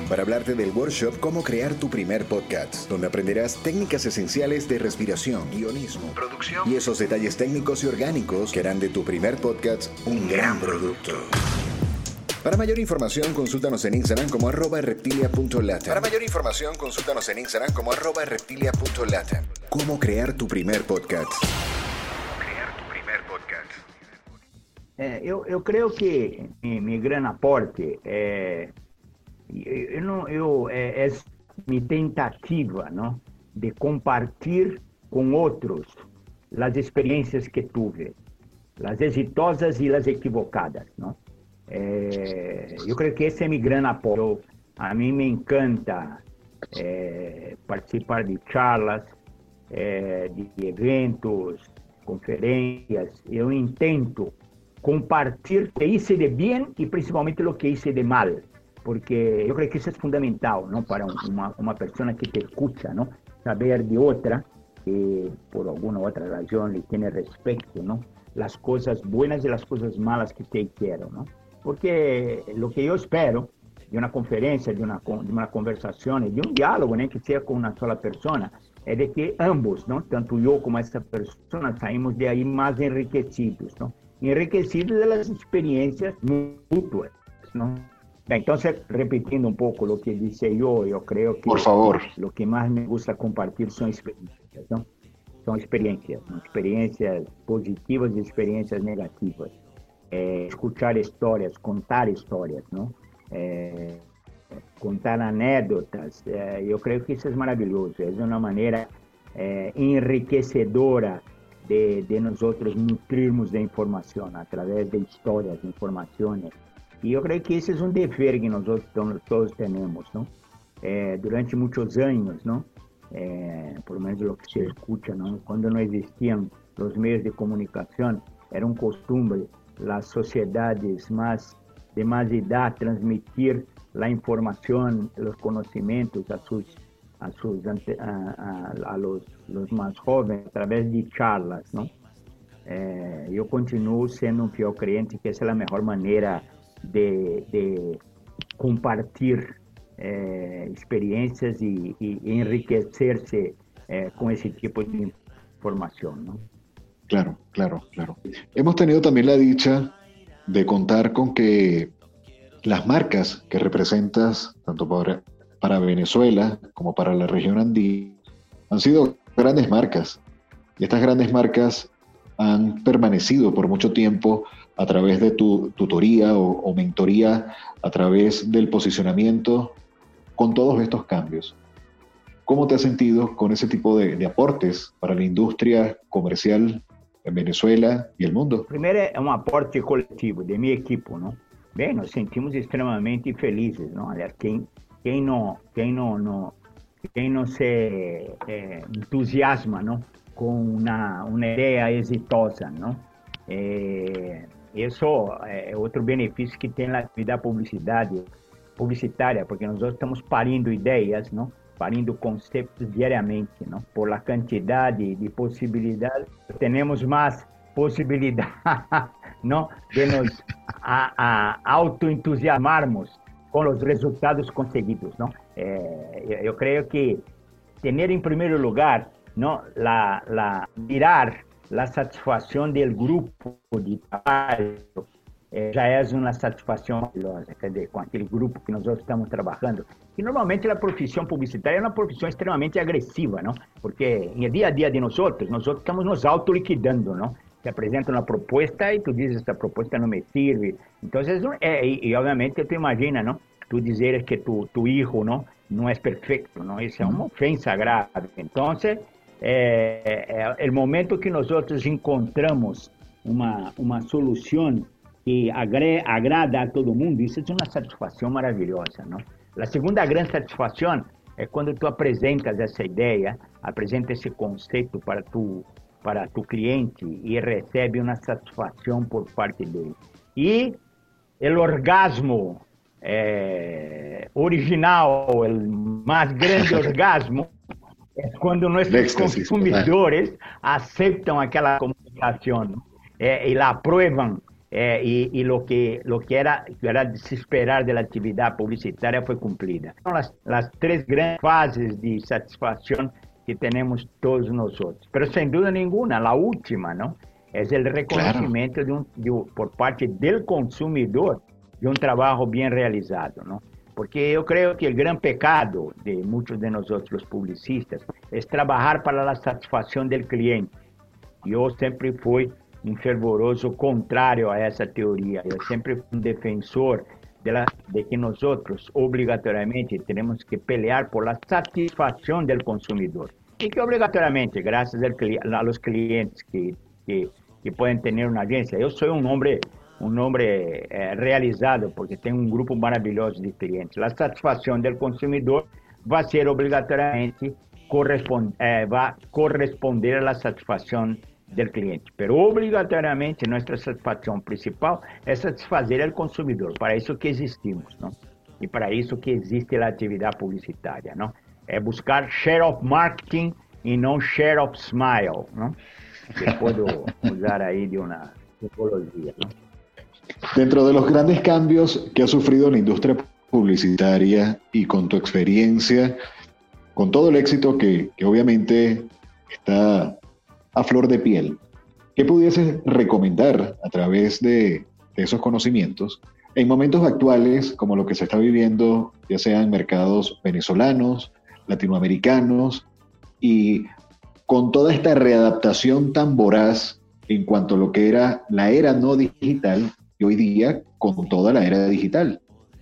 [SPEAKER 1] Para hablarte del workshop Cómo crear tu primer podcast, donde aprenderás técnicas esenciales de respiración, guionismo,
[SPEAKER 2] producción
[SPEAKER 1] y esos detalles técnicos y orgánicos que harán de tu primer podcast un gran producto. Para mayor información, consúltanos en Instagram como arroba reptilia.lata.
[SPEAKER 2] Para mayor información, consúltanos en Instagram como arroba reptilia.lata.
[SPEAKER 1] ¿Cómo crear tu primer podcast?
[SPEAKER 5] É, eu, eu creio que meu grande aporte é, eu não, eu, é, é tentativa não, de compartilhar com outros as experiências que tive, as exitosas e as equivocadas. Não? É, eu creio que esse é meu grande apoio. A mim me encanta é, participar de charlas, é, de eventos, conferências. Eu intento compartir que hice de bien y principalmente lo que hice de mal, porque yo creo que eso es fundamental, ¿no? Para una, una persona que te escucha, ¿no? Saber de otra, que por alguna otra razón le tiene respeto, ¿no? Las cosas buenas y las cosas malas que te hicieron, ¿no? Porque lo que yo espero de una conferencia, de una, de una conversación, de un diálogo, ¿no? Que sea con una sola persona, es de que ambos, ¿no? Tanto yo como esta persona saímos de ahí más enriquecidos, ¿no? Enriquecidos das experiências mútuas, não? Então, repetindo um pouco o que disse eu, eu creio que
[SPEAKER 4] Por favor.
[SPEAKER 5] o que mais me gusta compartilhar são experiências? São experiências, experiências positivas e experiências negativas é, escutar histórias, contar histórias, não? É, contar anedotas. É, eu creio que isso é maravilhoso. É uma maneira enriquecedora de, de nós outros nutrirmos de informação através de histórias, informações. E eu creio que esse é um dever que nós todos, temos, não? É, durante muitos anos, não? É, por menos o que se escuta, não? Quando não existiam os meios de comunicação, era um costume las sociedades más de más edad transmitir la información, los conocimientos a sus a, sus, a, a los, los, más jóvenes a través de charlas, ¿no? Eh, eu continuo sendo um fiel crente que essa é a melhor maneira de, de compartilhar eh, experiências e, e enriquecer-se eh, com esse tipo de informação, não?
[SPEAKER 4] Claro, claro, claro. Hemos tenido también la dicha de contar con que las marcas que representas, tanto para, para Venezuela como para la región andina, han sido grandes marcas. Y estas grandes marcas han permanecido por mucho tiempo a través de tu tutoría o, mentoría, a través del posicionamiento, con todos estos cambios. ¿Cómo te has sentido con ese tipo de, aportes para la industria comercial en Venezuela y el mundo?
[SPEAKER 5] Primero es un aporte colectivo de mi equipo, ¿no? Bem, nos sentimos extremamente felizes, ¿no? Aliás, quem, quem, não, quem, não, não, quem não se é, entusiasma, não? Com uma, uma ideia exitosa, não? É, isso é outro benefício que tem na atividade publicidade, publicitária, porque nós estamos parindo ideias, não? parindo conceitos diariamente, não? Por a quantidade de possibilidades, temos mais possibilidade, *laughs* não? De nos autoentusiasmarmos com os resultados conseguidos, não? É, eu creio que ter em primeiro lugar, não, la, la mirar a satisfação do grupo de trabalho é, já é uma satisfação maravilhosa, quer dizer, com aquele grupo que nós estamos trabalhando. E normalmente a profissão publicitária é uma profissão extremamente agressiva, não? Porque no dia a dia de nós, nós estamos nos autoliquidando, não? Te apresenta uma proposta e tu dizes essa proposta não me serve. Então, é, e, e, obviamente tu imagina, não? Tu dizeres que tu, tu hijo, não? Não é perfeito, não? Isso é uma ofensa grave. Então, é, é, o momento que nós encontramos uma, uma solução que agre, agrada a todo mundo, isso é uma satisfação maravilhosa, não? A segunda grande satisfação é quando tu apresentas essa ideia, apresenta esse conceito para tu para tu cliente e recebe uma satisfação por parte dele. E o orgasmo é, original, o mais grande *laughs* orgasmo, é quando nossos consumidores aceitam aquela comunicação é, e la aprovam é, e, e lo que lo que era, era de se esperar da atividade publicitária foi cumprida. São as, as três grandes fases de satisfação que temos todos nós. Mas, sem dúvida nenhuma, a última, não? É o reconhecimento claro. de um, de por parte do consumidor de um trabalho bem realizado, não? Porque eu creio que o grande pecado de muitos de nós outros publicistas é trabalhar para a satisfação do cliente. E eu sempre fui um fervoroso contrário a essa teoria. Eu sempre fui um defensor de, la, de que nosotros obrigatoriamente tenemos que pelear por la satisfacción del consumidor. Y que obligatoriamente, gracias a los clientes que, que, pueden tener una agencia, yo soy un hombre, un hombre eh, realizado porque tengo un grupo maravilloso de clientes. La satisfacción del consumidor va a ser obrigatoriamente correspond, eh, va corresponder a la satisfacción del cliente. Pero obrigatoriamente nuestra satisfação principal é satisfazer o consumidor. Para isso que existimos, não? E para isso que existe a atividade publicitária, não? É buscar share of marketing e não share of smile, não? Que puedo *laughs* usar aí de uma tipologia, não?
[SPEAKER 4] Dentro de los grandes cambios que ha sufrido la industria publicitaria y con tu experiencia, con todo el éxito que, que obviamente está a flor de piel. ¿Qué pudieses recomendar a través de, esos conocimientos en momentos actuales como lo que se está viviendo, ya sea en mercados venezolanos, latinoamericanos, y con toda esta readaptación tan voraz en cuanto a lo que era la era no digital y hoy día con toda la era digital?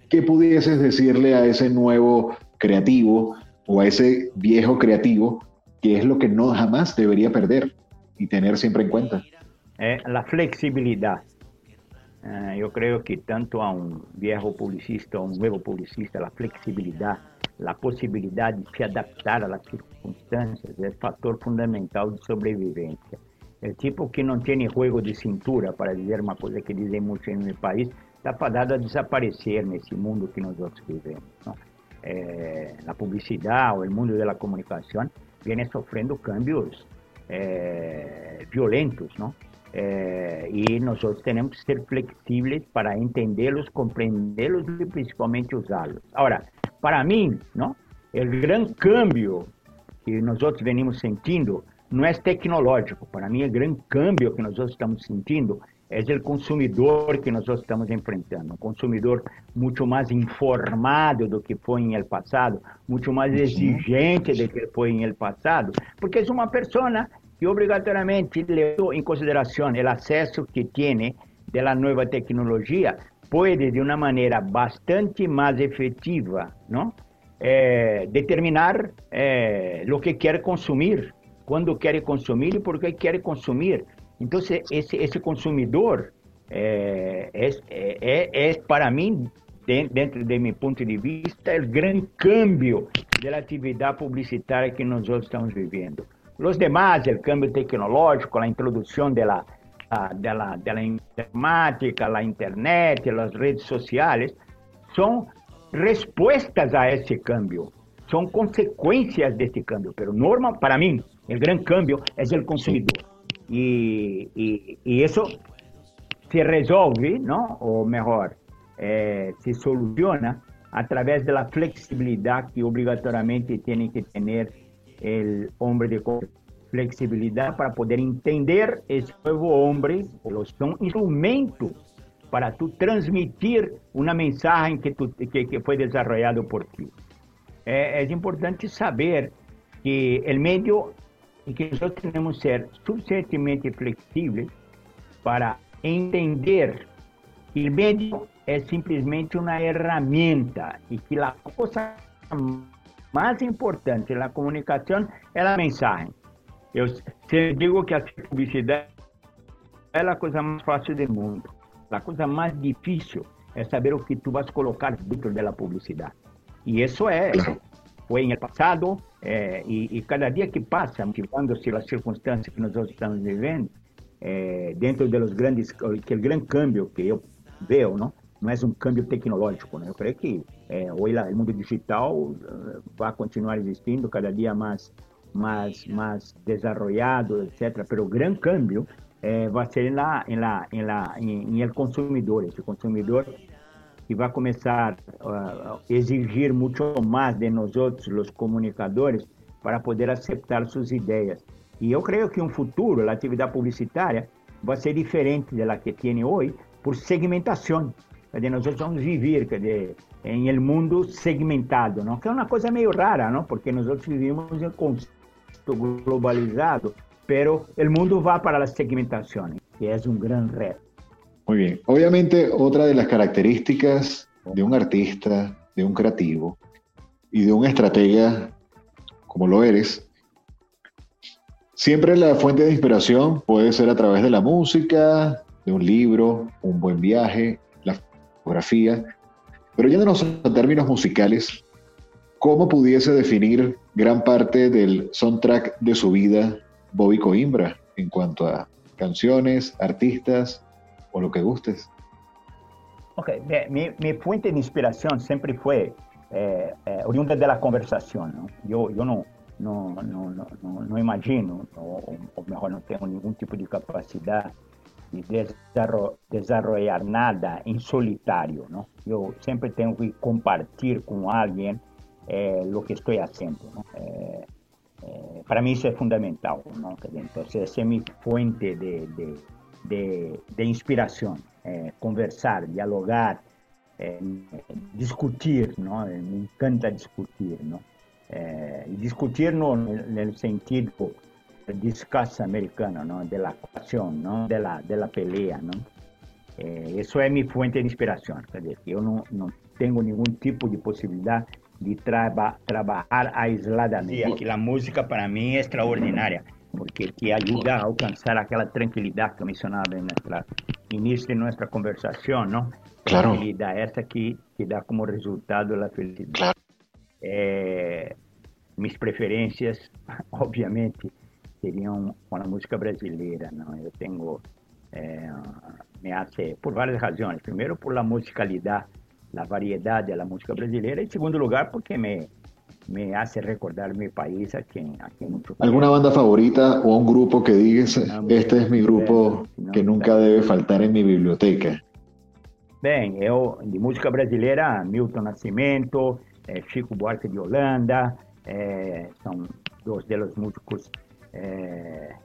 [SPEAKER 4] ¿Qué pudieses decirle a ese nuevo creativo o a ese viejo creativo que es lo que no jamás debería perder y tener siempre en cuenta.
[SPEAKER 5] Eh, la flexibilidad. Eh, yo creo que tanto a un viejo publicista, a un nuevo publicista, la flexibilidad, la posibilidad de se adaptar a las circunstancias es factor fundamental de sobrevivencia. El tipo que no tiene juego de cintura, para decir una cosa que dicen mucho en mi país, está fadado a desaparecer en ese mundo que nosotros vivimos. ¿no? Eh, la publicidad o el mundo de la comunicación vem sofrendo cambios é, violentos, não? É, e nós temos que ser flexíveis para entendê-los, compreendê-los e principalmente usá-los. Agora, para mim, não? o grande câmbio que nós outros venimos sentindo não é tecnológico. Para mim, o grande câmbio que nós estamos sentindo é o consumidor que nós estamos enfrentando. Um consumidor muito mais informado do que foi em el passado, muito mais exigente do que foi em el passado, porque é uma pessoa que obrigatoriamente levou em consideração o acesso que tem de la nueva tecnología puede de una manera bastante más efectiva, ¿no? Eh, determinar eh, lo que quiere consumir, cuándo quiere consumir y por qué quiere consumir. Entonces, ese, ese consumidor eh, es, es, para mí, dentro de mi punto de vista, el gran cambio de la actividad publicitaria que nosotros estamos viviendo. Los demás, el cambio tecnológico, la, de la, de la informática, la internet, las redes sociales, son respuestas a ese cambio, son consecuencias de este cambio. Pero norma, para mí, el gran cambio es el consumidor. Y, y, y eso se resolve, ¿no? O mejor, eh, se soluciona a través de la flexibilidad que obligatoriamente tiene que tener el hombre de flexibilidad para poder entender esse novo homem, eles são instrumentos para tu transmitir uma mensagem que, tu, que, que foi desenvolvado por ti. É, é, importante saber que o meio e que nós temos que ser suficientemente flexíveis para entender que o meio é simplesmente uma ferramenta e que a coisa mais importante na comunicação é a mensagem. Eu sempre digo que a publicidade é a coisa mais fácil do mundo. A coisa mais difícil é saber o que tu vas colocar dentro da publicidade. E isso é, foi no passado, é, e, e, cada dia que passa, motivando-se as circunstâncias que nós estamos vivendo, é, dentro dos grandes, aquele grande câmbio que eu vejo, não? não é um câmbio tecnológico, né? Eu creio que é, hoje o mundo digital vai continuar existindo cada dia mais más, más desarrollado, etcétera, pero gran cambio eh, va a ser en, la, en, la, en, la, en, el consumidor, ese consumidor que va a comenzar a exigir mucho más de nosotros, los comunicadores, para poder aceptar sus ideas. Y yo creo que un futuro, la actividad publicitaria, va a ser diferente de la que tiene hoy por segmentación. nosotros vamos a vivir en el mundo segmentado, ¿no? que es una cosa medio rara, ¿no? porque nosotros vivimos en globalizado, pero el mundo va para las segmentaciones, que es un gran reto.
[SPEAKER 4] Muy bien. Obviamente, otra de las características de un artista, de un creativo y de un estratega como lo eres, siempre la fuente de inspiración puede ser a través de la música, de un libro, un buen viaje, la fotografía. Pero yéndonos a términos musicales, ¿cómo pudiese definir gran parte del soundtrack de su vida Bobby Coimbra en cuanto a canciones, artistas o lo que gustes.
[SPEAKER 5] Ok, mi, fuente de inspiración siempre fue eh, eh, oriunda de la conversación. Yo, yo no, no, no, no, no imagino, o, mejor no tengo ningún tipo de capacidad de desarrollar nada en solitario. ¿no? Yo siempre tengo que compartir con alguien eh, lo que estoy haciendo. ¿no? Para mí eso es fundamental. ¿no? Entonces, es mi fuente de, de, de inspiración. Eh, conversar, dialogar, eh, discutir. ¿no? me encanta discutir. ¿no? discutir no, en el sentido discuss americano, ¿no? de la actuación, ¿no? de, la, de la pelea. ¿no? eso es mi fuente de inspiración. Es decir, yo no, no tengo ningún tipo de posibilidad de traba, trabalhar aisladamente. Sí, que a música para mim é extraordinária, porque te ajuda a alcançar aquela tranquilidade que eu mencionava no início de nossa conversação, não?
[SPEAKER 4] Claro.
[SPEAKER 5] Tranquilidade essa que, que dá como resultado a felicidade. Claro. É, minhas preferências, *laughs* obviamente, seriam com a música brasileira, não? Eu tenho é, me hace por várias razões. Primeiro, por la musicalidade la variedad de la música brasileña. Y en segundo lugar, porque me, me hace recordar mi país en
[SPEAKER 4] ¿Alguna banda favorita o un grupo que digas, este es mi grupo que nunca debe faltar en mi biblioteca?
[SPEAKER 5] Bem, eu, de música brasileira, Milton Nascimento, eh, Chico Buarque de Holanda, eh, são dois dos músicos eh,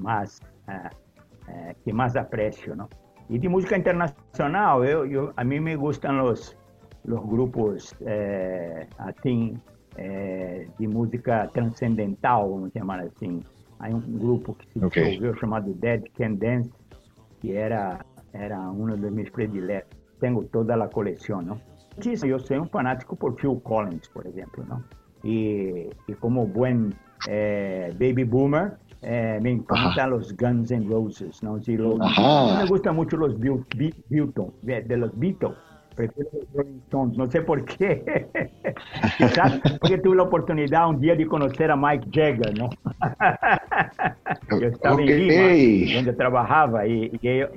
[SPEAKER 5] mais, que mais aprecio, não? Y de música internacional, eu, eu, a mí me gustan los, los grupos eh, assim, eh, de música transcendental, vamos chamar assim. Há um grupo que se okay. chamado Dead Can Dance, que era, era uno de mis prediletos. Tengo toda a coleção, não? Eu sou um fanático por Phil Collins, por exemplo, não? E, e como bom eh, baby boomer, eh, me encantan los Guns N' Roses, ¿no? Sí, los, me gustan mucho los Beatles, de los Beatles. Prefiero los Rolling Stones, no sé por qué. *laughs* Quizás porque tuve la oportunidad un día de conocer a Mike Jagger, ¿no? *laughs* Yo estaba okay. en Lima, donde trabajaba, y, y, ellos,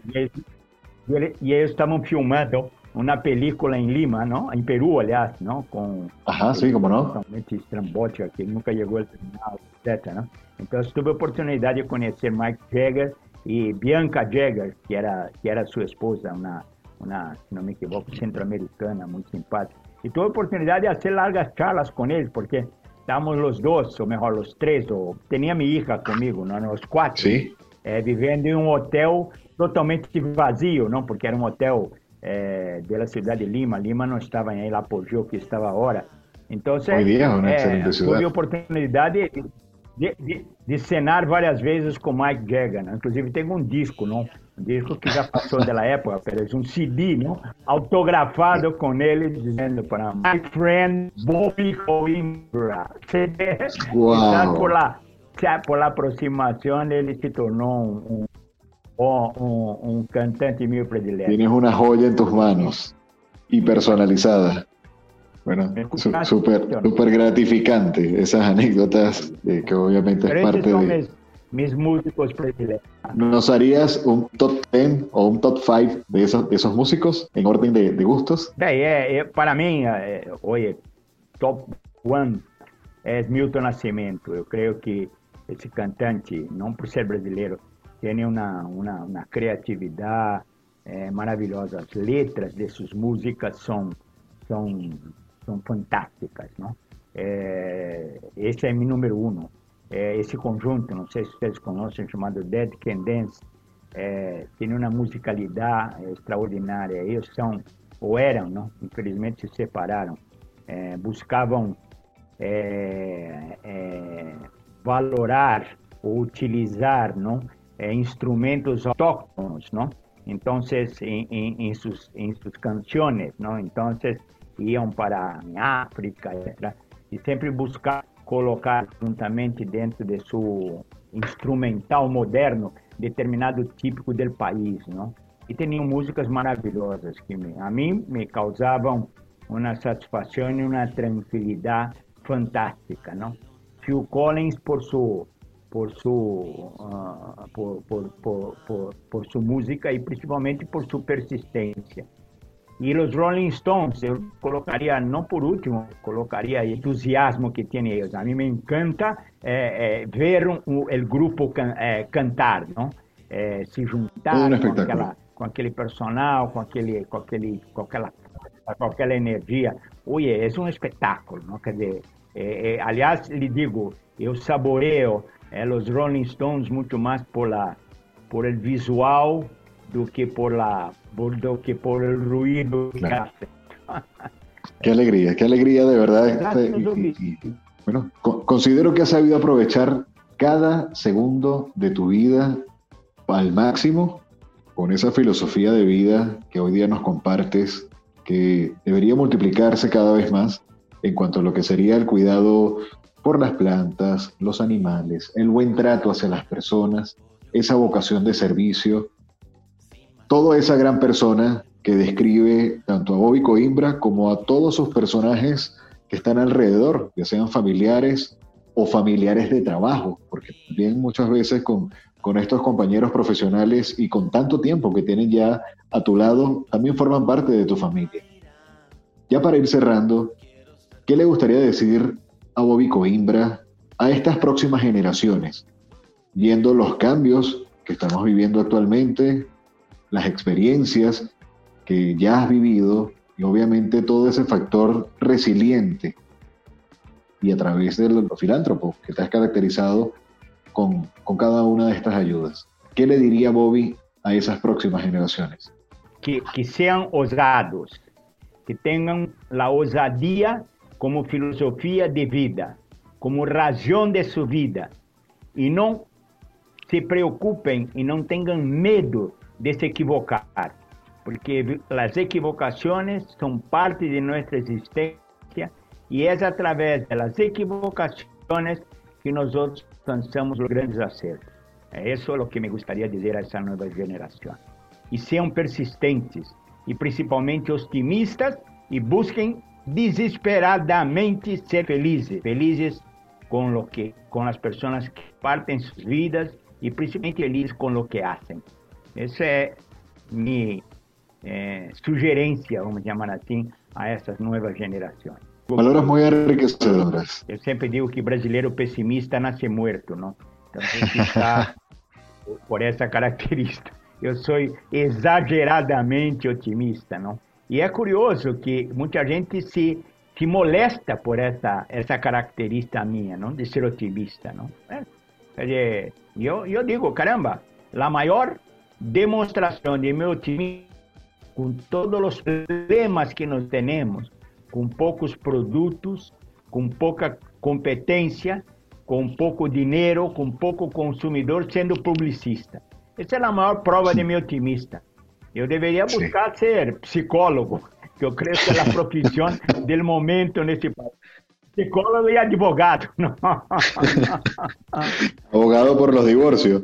[SPEAKER 5] y ellos estaban filmando una película en Lima, ¿no? En Perú, aliás, ¿no? Con,
[SPEAKER 4] Ajá, sí, como no.
[SPEAKER 5] Totalmente estrambótica, que nunca llegó al final, etc., ¿no? Entonces tuve oportunidad de conocer Mike Jagger y Bianca Jagger, que era, que era su esposa, una, una, si no me equivoco, centroamericana, muy simpática. Y tuve oportunidad de hacer largas charlas con él, porque estábamos los dos, o mejor, los tres, o tenía mi hija conmigo, ¿no? Los cuatro.
[SPEAKER 4] Sí.
[SPEAKER 5] Eh, viviendo en un hotel totalmente vazio, ¿no? Porque era un hotel eh, de la ciudad de Lima. Lima no estaba en el apogeo que estaba ahora. Entonces,
[SPEAKER 4] Hoy día, una eh,
[SPEAKER 5] tuve oportunidad de, de, de, de, cenar várias vezes com Mike Jagger. Né? Inclusive, tem um disco, não? Um disco que já passou da época, mas um CD não? autografado com ele, dizendo para My friend Bobby Coimbra.
[SPEAKER 4] Uau.
[SPEAKER 5] Por la, por la aproximação, ele se tornou um, o un, cantante mío predilecto.
[SPEAKER 4] Tienes una joya en tus manos y personalizada. Bueno, súper super gratificante esas anécdotas eh, que obviamente es parte de...
[SPEAKER 5] Mis, músicos predilectos.
[SPEAKER 4] ¿Nos harías un top 10 o un top 5 de esos, esos músicos en orden de, gustos?
[SPEAKER 5] para mí, eh, oye, top 1 es Milton Nascimento. Yo creo que ese cantante, no por ser brasileiro, tem uma, uma, uma criatividade é, maravilhosa. As letras dessas músicas são, são, são fantásticas. Não? É, esse é meu número um. É, esse conjunto, não sei se vocês conhecem, chamado Dead Can Dance, é, tem uma musicalidade extraordinária. Eles são, ou eram, não? infelizmente se separaram, é, buscavam é, é, valorar ou utilizar não? eh, instrumentos autóctonos, ¿no? Entonces, en, en, en, sus, en sus canciones, ¿no? Entonces, iam para África, etc. E sempre buscar colocar juntamente dentro de seu instrumental moderno determinado típico do país, não? E tinham músicas maravilhosas que me, a mim me causavam uma satisfação e uma tranquilidade fantástica, não? Phil Collins por sua por su, uh, por, por, por, por, su música y principalmente por su persistencia. Y los Rolling Stones, yo colocaría, no por último, colocaría el entusiasmo que tienen ellos. A mí me encanta eh, eh, ver un, el grupo can, eh, cantar, ¿no? se juntar con, com aquele personal, com aquele, com aquele, com aquela, com aquela energia. Oye, é um espetáculo, não? Quer dizer, aliás, lhe digo, eu saboreio é, os Rolling Stones muito mais por la, por el visual do que por la do que por el ruido claro. que hace.
[SPEAKER 4] Qué alegría, qué alegría de verdad. Y, y, bueno, co considero que has sabido aprovechar cada segundo de tu vida al máximo con esa filosofía de vida que hoy día nos compartes, que debería multiplicarse cada vez más en cuanto a lo que sería el cuidado por las plantas, los animales, el buen trato hacia las personas, esa vocación de servicio, toda esa gran persona que describe tanto a Bobby Coimbra como a todos sus personajes que están alrededor, ya sean familiares o familiares de trabajo, porque también muchas veces con, con estos compañeros profesionales y con tanto tiempo que tienen ya a tu lado, también forman parte de tu familia. Ya para ir cerrando, ¿qué le gustaría decir a Bobby Coimbra, a estas próximas generaciones, viendo los cambios que estamos viviendo actualmente, las experiencias que ya has vivido y obviamente todo ese factor resiliente y a través de los filántropos que te has caracterizado con, con cada una de estas ayudas. ¿Qué le diría Bobby a esas próximas generaciones?
[SPEAKER 5] Que, que sean osados, que tengan la osadía como filosofia de vida, como razão de sua vida. E não se preocupem e não tenham medo de se equivocar, porque as equivocações são parte de nossa existência e é através das equivocações que nós alcançamos os grandes acertos. É isso o que me gostaria de dizer a essa nova geração. E sejam persistentes e principalmente otimistas e busquem desesperadamente ser felizes, felizes com o que, com as pessoas que partem suas vidas e principalmente felizes com o que fazem. Essa é minha é, sugerência, vamos chamar assim, a essas novas gerações.
[SPEAKER 4] Palabras muy enriquecedoras.
[SPEAKER 5] Eu sempre digo que brasileiro pessimista nasce morto, não? Então, estar *laughs* por essa característica. Eu sou exageradamente otimista, não? E é curioso que muita gente se, se molesta por essa, essa característica minha, não? De ser otimista, não? É, dizer, eu, eu digo, caramba, a maior demonstración de mi optimismo con todos los problemas que nos tenemos, con pocos productos, con poca competencia, con poco dinero, con poco consumidor, siendo publicista. Esa es la mayor prueba sí. de mi optimista. Yo debería buscar ser psicólogo, que yo creo que es la *laughs* profesión del momento en este país. Psicólogo y advogado. No. *laughs*
[SPEAKER 4] Abogado por los divorcios.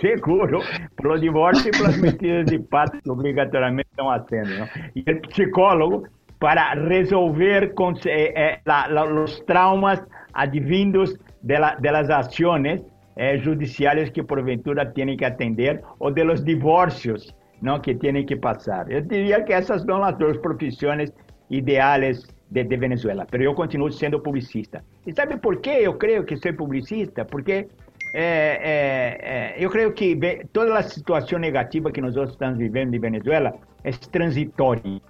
[SPEAKER 5] Seguro, por los divorcios y por las metidas de patas que obrigatoriamente están haciendo. ¿no? Y el psicólogo para resolver con, eh, eh, la, la, los traumas advindos de, la, de las acciones eh, judiciales que porventura tienen que atender o de los divorcios ¿no? que tienen que pasar. Yo diría que esas son las dos profesiones ideales de, de, Venezuela, pero eu continuo sendo publicista. E sabe por que eu creio que sou publicista? Porque é, é, é, eu creio que toda a situação negativa que nós estamos vivendo em Venezuela é transitória,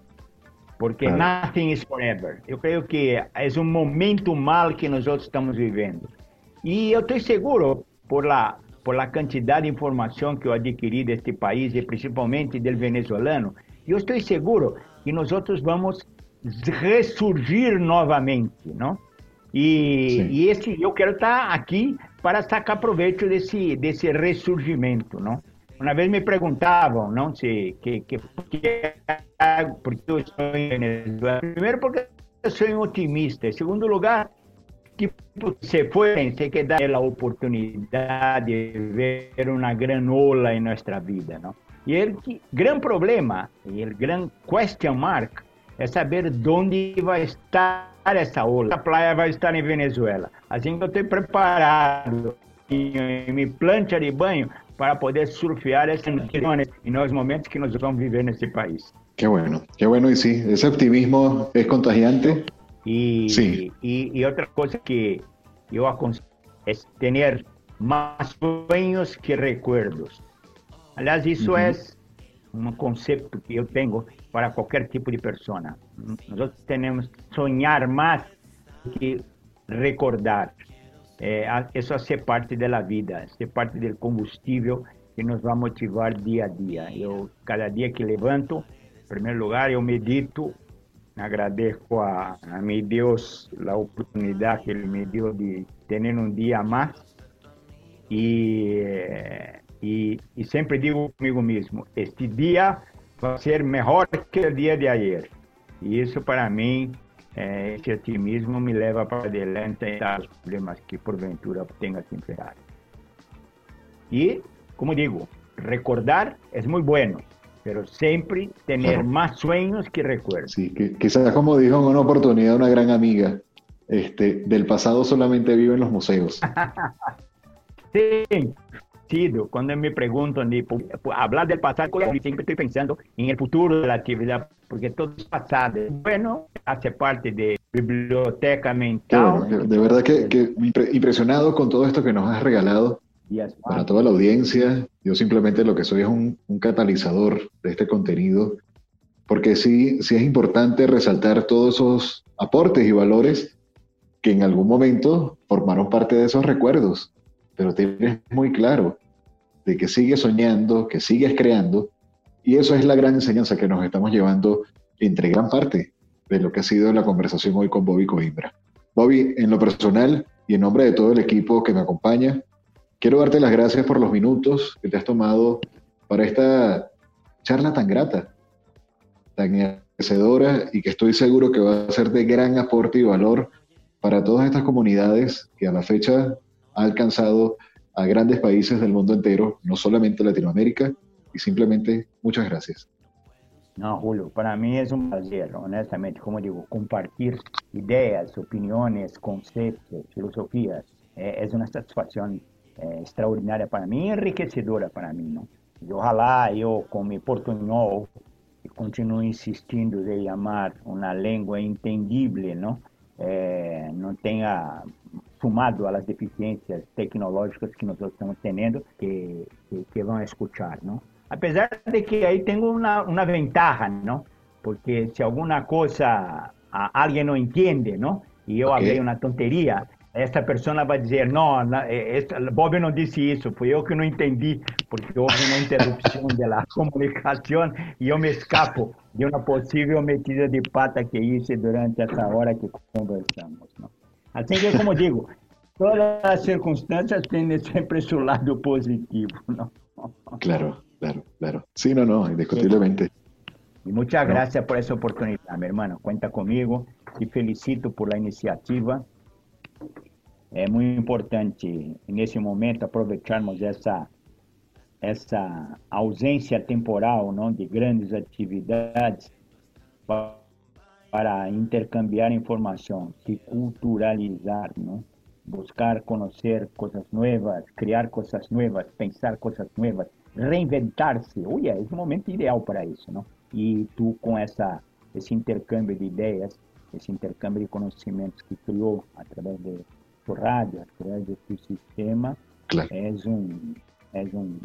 [SPEAKER 5] porque ah. nothing is forever. Eu creio que é um momento mal que nós estamos vivendo. E eu estou seguro, por la, por la quantidade de informação que eu adquiri deste país, e principalmente do venezuelano, eu estou seguro que nós vamos ressurgir novamente, não? E, e esse eu quero estar aqui para sacar proveito desse desse ressurgimento, não? Uma vez me perguntavam, não, se que que porque, porque eu estou em Venezuela. Primeiro porque eu sou um otimista. Em segundo lugar, que se pueden, se que dar a oportunidade de ver uma granola em nossa vida, não? E o grande problema, e o grande question mark é saber onde vai estar essa ola. A praia vai estar em Venezuela. Assim que eu estou preparado em minha plancha de banho para poder surfear essas condições e nos momentos que nós vamos viver nesse país.
[SPEAKER 4] Qué bueno, qué bueno y sí, ese optimismo es contagiante.
[SPEAKER 5] Y, sí. y, y otra cosa que yo aconsejo es tener más sueños que recuerdos. Aliás, isso é um conceito que eu tenho para qualquer tipo de persona. Nós temos que sonhar mais que recordar. É, isso é ser parte da vida, ser parte do combustível que nos vai motivar dia a dia. Eu, cada dia que levanto, em primeiro lugar, eu medito, agradeço a, a meu Deus a oportunidade que Ele me deu de ter um dia mais e, e, e sempre digo comigo mesmo, este dia vai ser melhor que o dia de ayer. E isso, para mim, é, esse otimismo me leva para adelante os problemas que porventura tenha que enfrentar. E, como digo, recordar é muito bueno, pero sempre ter claro. más sueños que recuerdos.
[SPEAKER 4] Sí, que, quizás como dijo en una oportunidad una gran amiga, este, del pasado solamente viven los museos. *laughs*
[SPEAKER 5] sí, quando me perguntam de falar do passado, eu sempre estou pensando em futuro da atividade, porque todo é passado. Bueno, hace parte de biblioteca mental.
[SPEAKER 4] de, de, verdad que, que, impresionado con todo esto que nos has regalado para toda la audiencia. Yo simplemente lo que soy es un, un catalizador de este contenido, porque sí, sí es importante resaltar todos esos aportes y valores que en algún momento formaron parte de esos recuerdos, pero tienes muy claro de que sigues soñando, que sigues creando, y eso es la gran enseñanza que nos estamos llevando entre gran parte de lo que ha sido la conversación hoy con Bobby Coimbra. Bobby, en lo personal y en nombre de todo el equipo que me acompaña, quiero darte las gracias por los minutos que te has tomado para esta charla tan grata, tan enriquecedora y que estoy seguro que va a ser de gran aporte y valor para todas estas comunidades que a la fecha ha alcanzado a grandes países del mundo entero, no solamente Latinoamérica, y simplemente muchas gracias.
[SPEAKER 5] No, Julio, para mí es un placer, honestamente, como digo, compartir ideas, opiniones, conceptos, filosofías. Eh, es una satisfacción eh, extraordinaria para mí, enriquecedora para mí, ¿no? Y ojalá yo con mi portuñol continúe insistiendo de llamar una lengua entendible, ¿no? Eh, no tenga sumado a las deficiencias tecnológicas que nosotros estamos teniendo, que, que, que van a escuchar, ¿no? Apesar de que aí tenho uma, uma ventaja, não? Porque se alguma coisa alguém não entende, não? E eu okay. uma tonteria, essa pessoa vai dizer, não, esta, Bob não disse isso, foi eu que não entendi, porque houve uma interrupção da *laughs* comunicação e eu me escapo de uma possível metida de pata que hice durante essa hora que conversamos. Não? Assim que, como digo, todas as circunstâncias têm sempre seu lado positivo. *laughs* Não?
[SPEAKER 4] Claro. Claro, claro. Sí, no, no, indiscutiblemente.
[SPEAKER 5] Y muchas gracias por esa oportunidad, mi hermano. Cuenta conmigo y felicito por la iniciativa. Es muy importante en ese momento aprovecharmos esa, esa ausencia temporal ¿no? de grandes actividades para, para intercambiar información y culturalizar, ¿no? buscar conocer cosas nuevas, crear cosas nuevas, pensar cosas nuevas, reinventarse. Oye, es un momento ideal para eso, ¿no? Y tú con esa, ese intercambio de ideas, ese intercambio de conocimientos que creó a través de tu radio, a través de tu sistema, claro. es un... Es un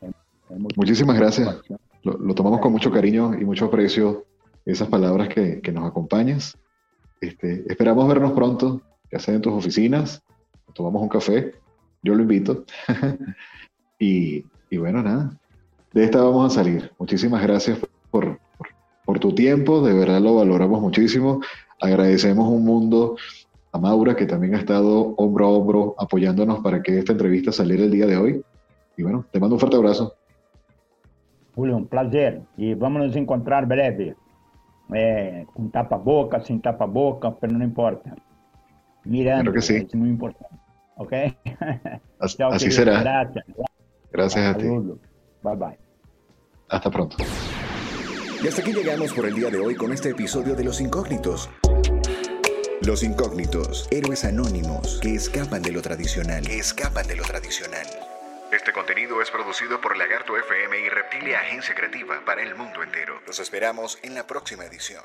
[SPEAKER 4] es Muchísimas gracias. Lo, lo tomamos con mucho cariño y mucho aprecio esas palabras que, que nos acompañas. Este, esperamos vernos pronto, ya sea en tus oficinas, tomamos un café, yo lo invito. *laughs* y, y bueno, nada, de esta vamos a salir. Muchísimas gracias por, por, tu tiempo, de verdad lo valoramos muchísimo. Agradecemos un mundo a Maura, que también ha estado hombro a hombro apoyándonos para que esta entrevista saliera el día de hoy. Y bueno, te mando un fuerte abrazo.
[SPEAKER 5] Julio, un placer. Y vámonos a encontrar breve. Eh, con tapa-boca, sin tapa-boca, pero no importa. Mirando,
[SPEAKER 4] claro que sí.
[SPEAKER 5] es muy importante. ¿Ok? *laughs*
[SPEAKER 4] Así será.
[SPEAKER 5] Gracias.
[SPEAKER 4] Gracias a ti.
[SPEAKER 5] Bye bye.
[SPEAKER 4] Hasta pronto.
[SPEAKER 1] Y hasta aquí llegamos por el día de hoy con este episodio de Los Incógnitos. Los Incógnitos, héroes anónimos que escapan de lo tradicional. Que escapan de lo tradicional. Este contenido es producido por Lagarto FM y Reptilia Agencia Creativa para el mundo entero. Los esperamos en la próxima edición.